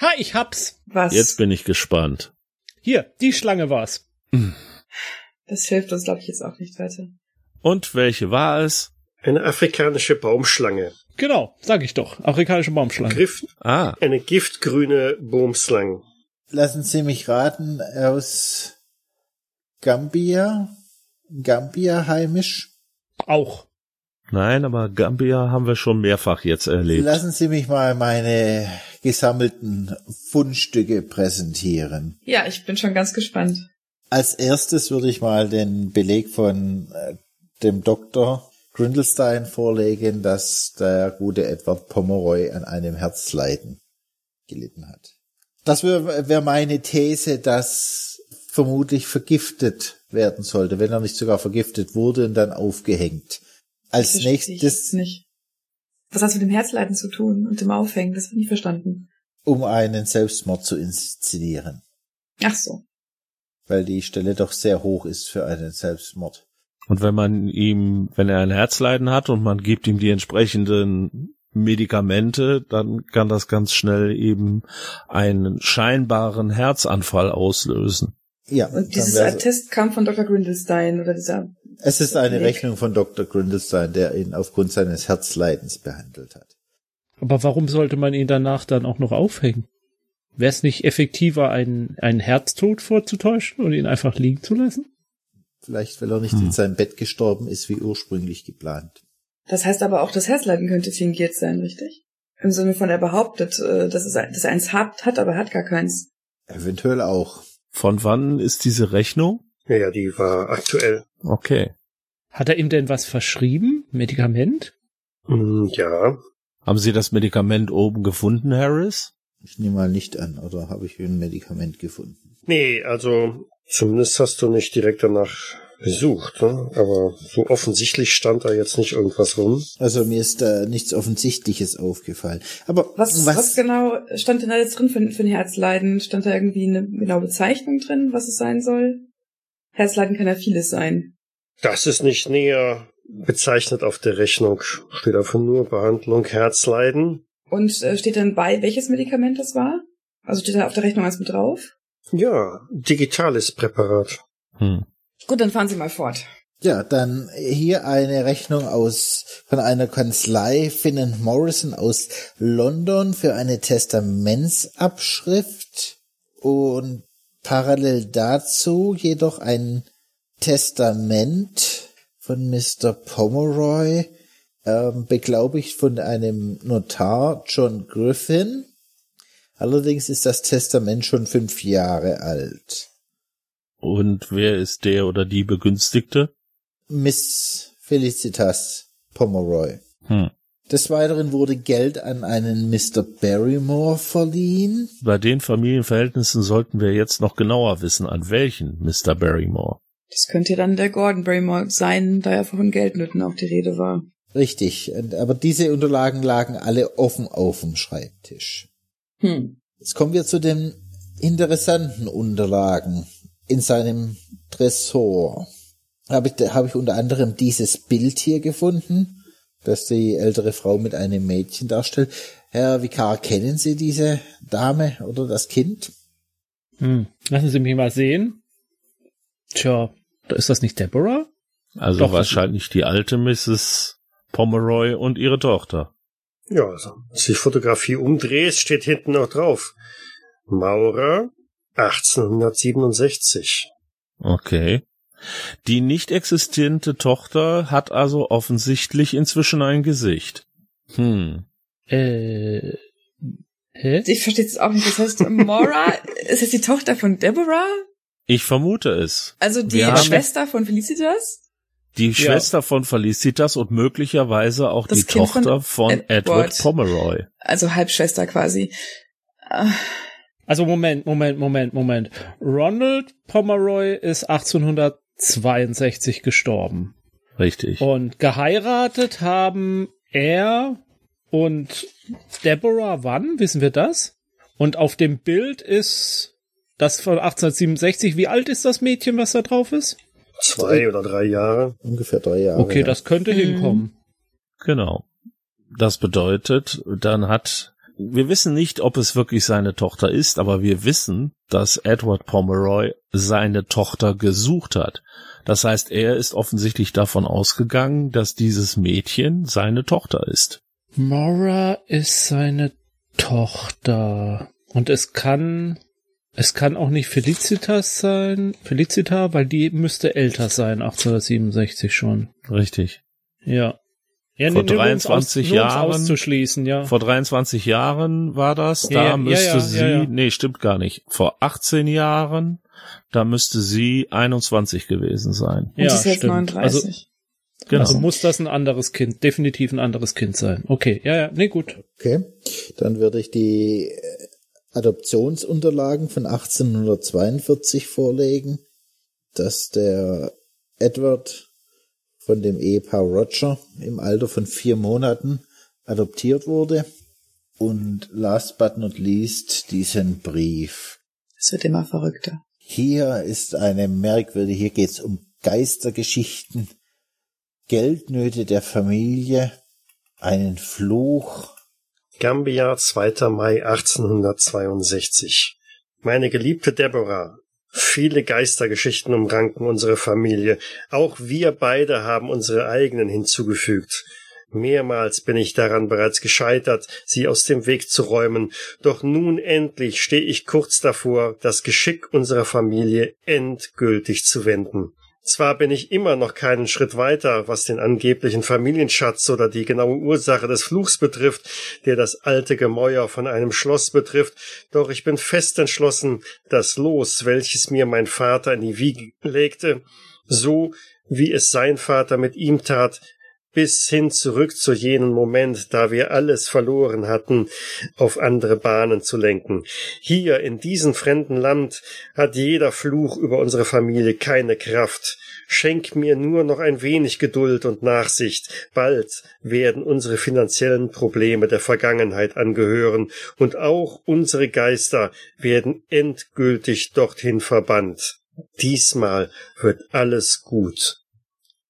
Ha, ich hab's. Was? Jetzt bin ich gespannt. Hier, die Schlange war's. Das hilft uns, glaube ich, jetzt auch nicht weiter. Und welche war es? Eine afrikanische Baumschlange. Genau, sag ich doch. Afrikanische Baumschlange. Griff Ah, eine giftgrüne Boomslang. Lassen Sie mich raten, aus Gambia? Gambia heimisch? Auch. nein, aber Gambia haben wir schon mehrfach jetzt erlebt. Lassen Sie mich mal meine gesammelten Fundstücke präsentieren. Ja, ich bin schon ganz gespannt. Als erstes würde ich mal den Beleg von äh, dem Doktor Grindelstein vorlegen, dass der gute Edward Pomeroy an einem Herzleiden gelitten hat. Das wäre wär meine These, dass vermutlich vergiftet werden sollte, wenn er nicht sogar vergiftet wurde und dann aufgehängt. Als Das verstehe ich nächstes, nicht. Was hat mit dem Herzleiden zu tun und dem Aufhängen? Das habe ich nicht verstanden. um einen Selbstmord zu inszenieren, Ach so. weil die Stelle doch sehr hoch ist für einen Selbstmord. Und wenn man ihm, wenn er ein Herzleiden hat und man gibt ihm die entsprechenden Medikamente, dann kann das ganz schnell eben einen scheinbaren Herzanfall auslösen. Ja, Und dieses Attest kam von Dr. Grindelstein oder dieser Es ist eine Rechnung von Dr. Grindelstein, der ihn aufgrund seines Herzleidens behandelt hat. Aber warum sollte man ihn danach dann auch noch aufhängen? Wäre es nicht effektiver, einen, einen Herztod vorzutäuschen und ihn einfach liegen zu lassen? Vielleicht, weil er nicht hm. in seinem Bett gestorben ist, wie ursprünglich geplant. Das heißt aber auch, das Herzleiden könnte fingiert sein, richtig? Im Sinne von, er behauptet, äh, dass, es, dass er eins hat, hat, aber er hat gar keins. Eventuell auch. Von wann ist diese Rechnung? Ja, ja, die war aktuell. Okay. Hat er ihm denn was verschrieben? Medikament? Mm, ja. Haben Sie das Medikament oben gefunden, Harris? Ich nehme mal nicht an, oder habe ich ein Medikament gefunden? Nee, also zumindest hast du nicht direkt danach gesucht, ne? aber so offensichtlich stand da jetzt nicht irgendwas rum. Also mir ist da nichts Offensichtliches aufgefallen. Aber was, was, was genau stand denn da jetzt drin für, für ein Herzleiden? Stand da irgendwie eine genaue Bezeichnung drin, was es sein soll? Herzleiden kann ja vieles sein. Das ist nicht näher bezeichnet auf der Rechnung. Steht einfach nur Behandlung Herzleiden. Und äh, steht dann bei, welches Medikament das war? Also steht da auf der Rechnung was mit drauf? Ja, digitales Präparat. Hm. Gut, dann fahren Sie mal fort. Ja, dann hier eine Rechnung aus von einer Kanzlei Finn Morrison aus London für eine Testamentsabschrift und parallel dazu jedoch ein Testament von Mr. Pomeroy, ähm, beglaubigt von einem Notar John Griffin. Allerdings ist das Testament schon fünf Jahre alt. Und wer ist der oder die Begünstigte? Miss Felicitas Pomeroy. Hm. Des Weiteren wurde Geld an einen Mr. Barrymore verliehen. Bei den Familienverhältnissen sollten wir jetzt noch genauer wissen, an welchen Mr. Barrymore. Das könnte dann der Gordon Barrymore sein, da ja von Geldnöten auch die Rede war. Richtig, aber diese Unterlagen lagen alle offen auf dem Schreibtisch. Hm. Jetzt kommen wir zu den interessanten Unterlagen in seinem Tresor. Habe ich, habe ich unter anderem dieses Bild hier gefunden, das die ältere Frau mit einem Mädchen darstellt. Herr Vikar, kennen Sie diese Dame oder das Kind? Hm. Lassen Sie mich mal sehen. Tja, ist das nicht Deborah? Also Doch, wahrscheinlich die alte Mrs. Pomeroy und ihre Tochter. Ja, also, als die Fotografie umdrehst, steht hinten noch drauf. Maurer 1867. Okay. Die nicht existierende Tochter hat also offensichtlich inzwischen ein Gesicht. Hm. Äh. Hä? Ich verstehe es auch nicht. Das heißt, Maura, <laughs> ist das die Tochter von Deborah? Ich vermute es. Also die Wir Schwester von Felicitas? Die ja. Schwester von Felicitas und möglicherweise auch das die kind Tochter von, von Edward. Edward Pomeroy. Also Halbschwester quasi. Also Moment, Moment, Moment, Moment. Ronald Pomeroy ist 1862 gestorben. Richtig. Und geheiratet haben er und Deborah wann? Wissen wir das? Und auf dem Bild ist das von 1867. Wie alt ist das Mädchen, was da drauf ist? Zwei oder drei Jahre. Ungefähr drei Jahre. Okay, ja. das könnte mhm. hinkommen. Genau. Das bedeutet, dann hat wir wissen nicht, ob es wirklich seine Tochter ist, aber wir wissen, dass Edward Pomeroy seine Tochter gesucht hat. Das heißt, er ist offensichtlich davon ausgegangen, dass dieses Mädchen seine Tochter ist. Mora ist seine Tochter. Und es kann es kann auch nicht Felicitas sein, Felicita, weil die müsste älter sein, 1867 schon. Richtig. Ja. Ja, vor 23 aus, Jahren auszuschließen, ja. Vor 23 Jahren war das, da ja, müsste ja, ja, sie, nee, stimmt gar nicht. Vor 18 Jahren, da müsste sie 21 gewesen sein. Und ja, ist jetzt stimmt. 39. Also, genau. also muss das ein anderes Kind, definitiv ein anderes Kind sein. Okay, ja, ja, nee, gut. Okay, dann würde ich die Adoptionsunterlagen von 1842 vorlegen, dass der Edward von dem Ehepaar Roger im Alter von vier Monaten adoptiert wurde. Und last but not least diesen Brief. Es wird immer verrückter. Hier ist eine merkwürdige, hier geht's um Geistergeschichten, Geldnöte der Familie, einen Fluch, Gambia, 2. Mai 1862. Meine geliebte Deborah, Viele Geistergeschichten umranken unsere Familie. Auch wir beide haben unsere eigenen hinzugefügt. Mehrmals bin ich daran bereits gescheitert, sie aus dem Weg zu räumen, doch nun endlich stehe ich kurz davor, das Geschick unserer Familie endgültig zu wenden. Zwar bin ich immer noch keinen Schritt weiter, was den angeblichen Familienschatz oder die genaue Ursache des Fluchs betrifft, der das alte Gemäuer von einem Schloss betrifft, doch ich bin fest entschlossen, das Los, welches mir mein Vater in die Wiege legte, so wie es sein Vater mit ihm tat, bis hin zurück zu jenem Moment, da wir alles verloren hatten, auf andere Bahnen zu lenken. Hier in diesem fremden Land hat jeder Fluch über unsere Familie keine Kraft. Schenk mir nur noch ein wenig Geduld und Nachsicht. Bald werden unsere finanziellen Probleme der Vergangenheit angehören und auch unsere Geister werden endgültig dorthin verbannt. Diesmal wird alles gut.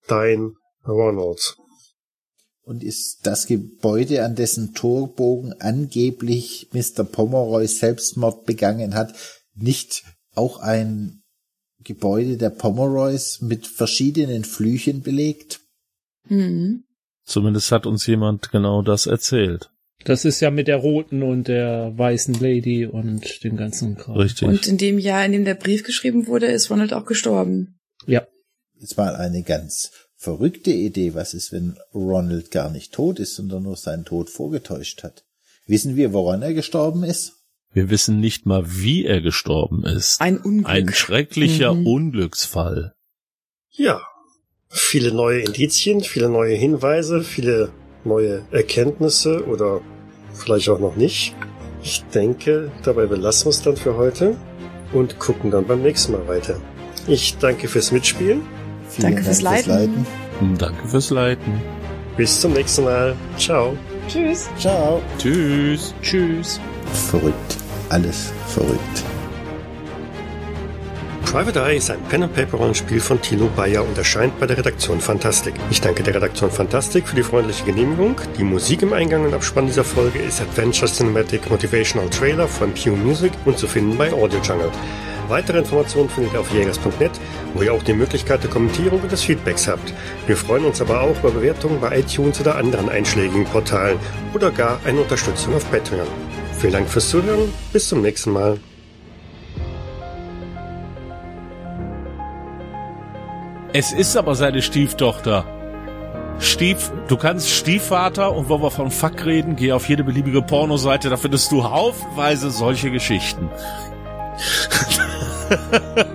Dein Ronald und ist das Gebäude, an dessen Torbogen angeblich Mr. Pomeroy Selbstmord begangen hat, nicht auch ein Gebäude der Pomeroys mit verschiedenen Flüchen belegt? Mhm. Zumindest hat uns jemand genau das erzählt. Das ist ja mit der roten und der weißen Lady und dem ganzen Kram. Richtig. Und in dem Jahr, in dem der Brief geschrieben wurde, ist Ronald auch gestorben. Ja. Jetzt mal eine ganz verrückte Idee. Was ist, wenn Ronald gar nicht tot ist, sondern nur seinen Tod vorgetäuscht hat? Wissen wir, woran er gestorben ist? Wir wissen nicht mal, wie er gestorben ist. Ein Unglück. Ein schrecklicher mhm. Unglücksfall. Ja. Viele neue Indizien, viele neue Hinweise, viele neue Erkenntnisse oder vielleicht auch noch nicht. Ich denke, dabei belassen wir es dann für heute und gucken dann beim nächsten Mal weiter. Ich danke fürs Mitspielen. Vielen Danke Dank fürs Leiten. Leiten. Danke fürs Leiten. Bis zum nächsten Mal. Ciao. Tschüss. Ciao. Tschüss. Tschüss. Verrückt. Alles verrückt. Private Eye ist ein Pen-and-Paper-Rollenspiel von Tilo Bayer und erscheint bei der Redaktion Fantastik. Ich danke der Redaktion Fantastik für die freundliche Genehmigung. Die Musik im Eingang und Abspann dieser Folge ist Adventure Cinematic Motivational Trailer von Pew Music und zu finden bei Audio Jungle. Weitere Informationen findet ihr auf jägers.net, wo ihr auch die Möglichkeit der Kommentierung und des Feedbacks habt. Wir freuen uns aber auch über Bewertungen bei iTunes oder anderen einschlägigen Portalen oder gar eine Unterstützung auf Patreon. Vielen Dank fürs Zuhören, bis zum nächsten Mal. Es ist aber seine Stieftochter. Stief, du kannst Stiefvater und wo wir von Fuck reden, geh auf jede beliebige Pornoseite, da findest du haufenweise solche Geschichten. <laughs>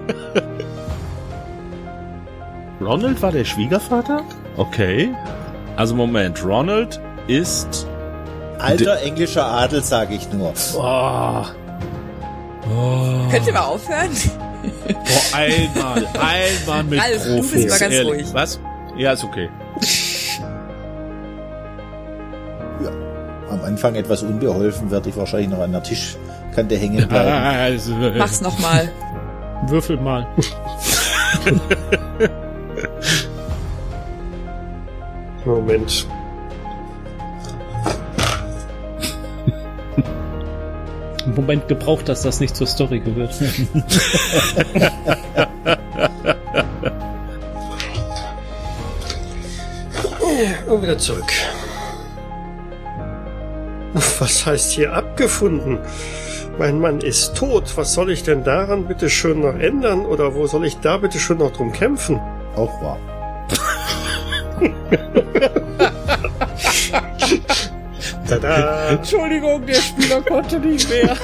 Ronald war der Schwiegervater? Okay. Also Moment, Ronald ist alter englischer Adel, sage ich nur. Oh. Oh. Könnt ihr mal aufhören? Oh, einmal, <laughs> einmal mit Ralf, Profis. Du bist mal ganz Ehrlich. ruhig. Was? Ja, ist okay. <laughs> Ja, am Anfang etwas unbeholfen werde ich wahrscheinlich noch an der Tischkante hängen bleiben. Mach's nochmal. Würfel mal. <laughs> Moment. Moment gebraucht, dass das nicht zur Story gehört. <laughs> Und wieder zurück. Was heißt hier abgefunden? Mein Mann ist tot. Was soll ich denn daran bitte schön noch ändern? Oder wo soll ich da bitte schön noch drum kämpfen? Auch wahr. <laughs> Tada. Entschuldigung, der Spieler konnte nicht mehr.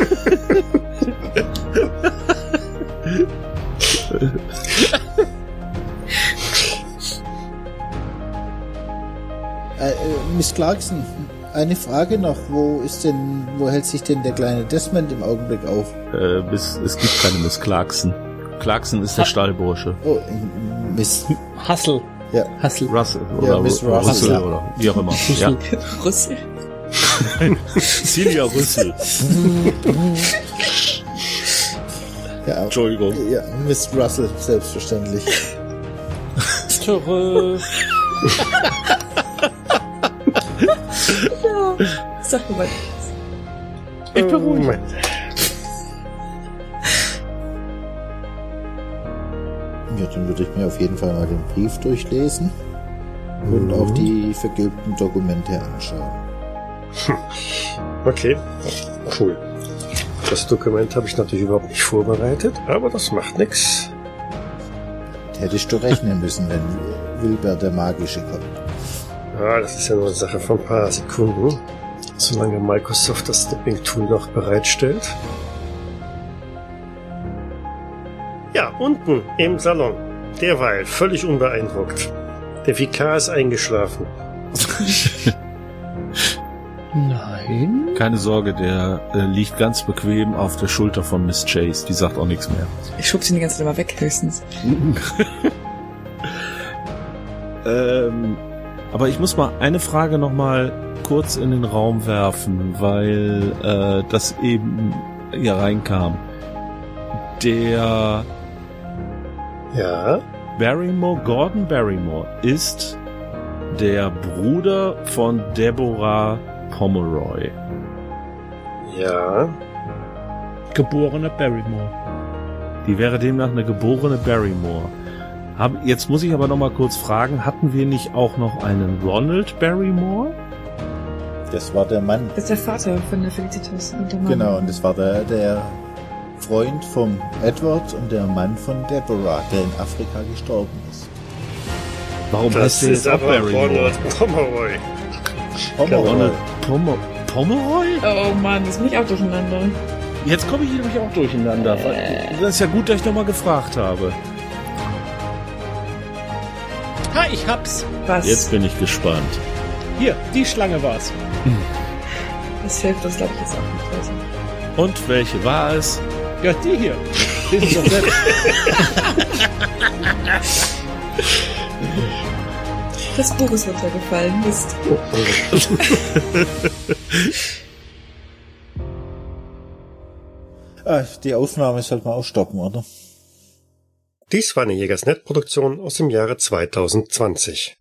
äh, äh, Miss Clarkson, eine Frage noch. Wo ist denn, wo hält sich denn der kleine Desmond im Augenblick auf? Äh, bis, es gibt keine Miss Clarkson. Clarkson ist der Stallbursche. Oh, Miss Hustle. Ja. Hustle. Russell oder ja, Miss Russell, Russell ja. oder wie auch immer. <laughs> Ja. Russell. <laughs> Celia Russell. <laughs> ja, Entschuldigung. Ja, Miss Russell, selbstverständlich. Töre. Sag mal. Ich beruhige. Ja, dann würde ich mir auf jeden Fall mal den Brief durchlesen und auch die vergilbten Dokumente anschauen. Okay, cool. Das Dokument habe ich natürlich überhaupt nicht vorbereitet, aber das macht nichts. Hättest du rechnen müssen, wenn Wilber der Magische kommt. Ja, das ist ja nur eine Sache von ein paar Sekunden, solange Microsoft das Snipping Tool noch bereitstellt. Ja, unten im Salon. Derweil völlig unbeeindruckt. Der Vikar ist eingeschlafen. Nein. Keine Sorge, der äh, liegt ganz bequem auf der Schulter von Miss Chase. Die sagt auch nichts mehr. Ich schub sie die ganze Zeit mal weg, höchstens. <laughs> Ähm, aber ich muss mal eine Frage noch mal kurz in den Raum werfen, weil äh, das eben hier reinkam. Der Ja, Barrymore, Gordon Barrymore, ist der Bruder von Deborah Pomeroy. ja. Geborene Barrymore. Die wäre demnach eine geborene Barrymore. Hab, jetzt muss ich aber noch mal kurz fragen, hatten wir nicht auch noch einen Ronald Barrymore? Das war der Mann. Das ist der Vater von der Felicitas und der Mann. Genau, und das war der, der Freund vom Edward und der Mann von Deborah, der in Afrika gestorben ist. Warum Das heißt der ist jetzt auch aber Barrymore? Ronald Pomeroy. Pomeroy. Ronald Pomer Pomeroy? Oh Mann, das bin ich auch durcheinander. Jetzt komme ich hier nämlich auch durcheinander. Das ist ja gut, dass ich noch mal gefragt habe. Ha, ich hab's. Was? Jetzt bin ich gespannt. Hier, die Schlange war's. Das hilft uns, glaube ich, jetzt auch nicht weiter. Und welche war es? Ja, die hier. Lesen Sie doch selbst. <laughs> Das Buch ist runtergefallen. Mist. <laughs> Ah, die Aufnahme sollte man auch stoppen, oder? Dies war eine Jägersnet-Produktion aus dem Jahre 2020.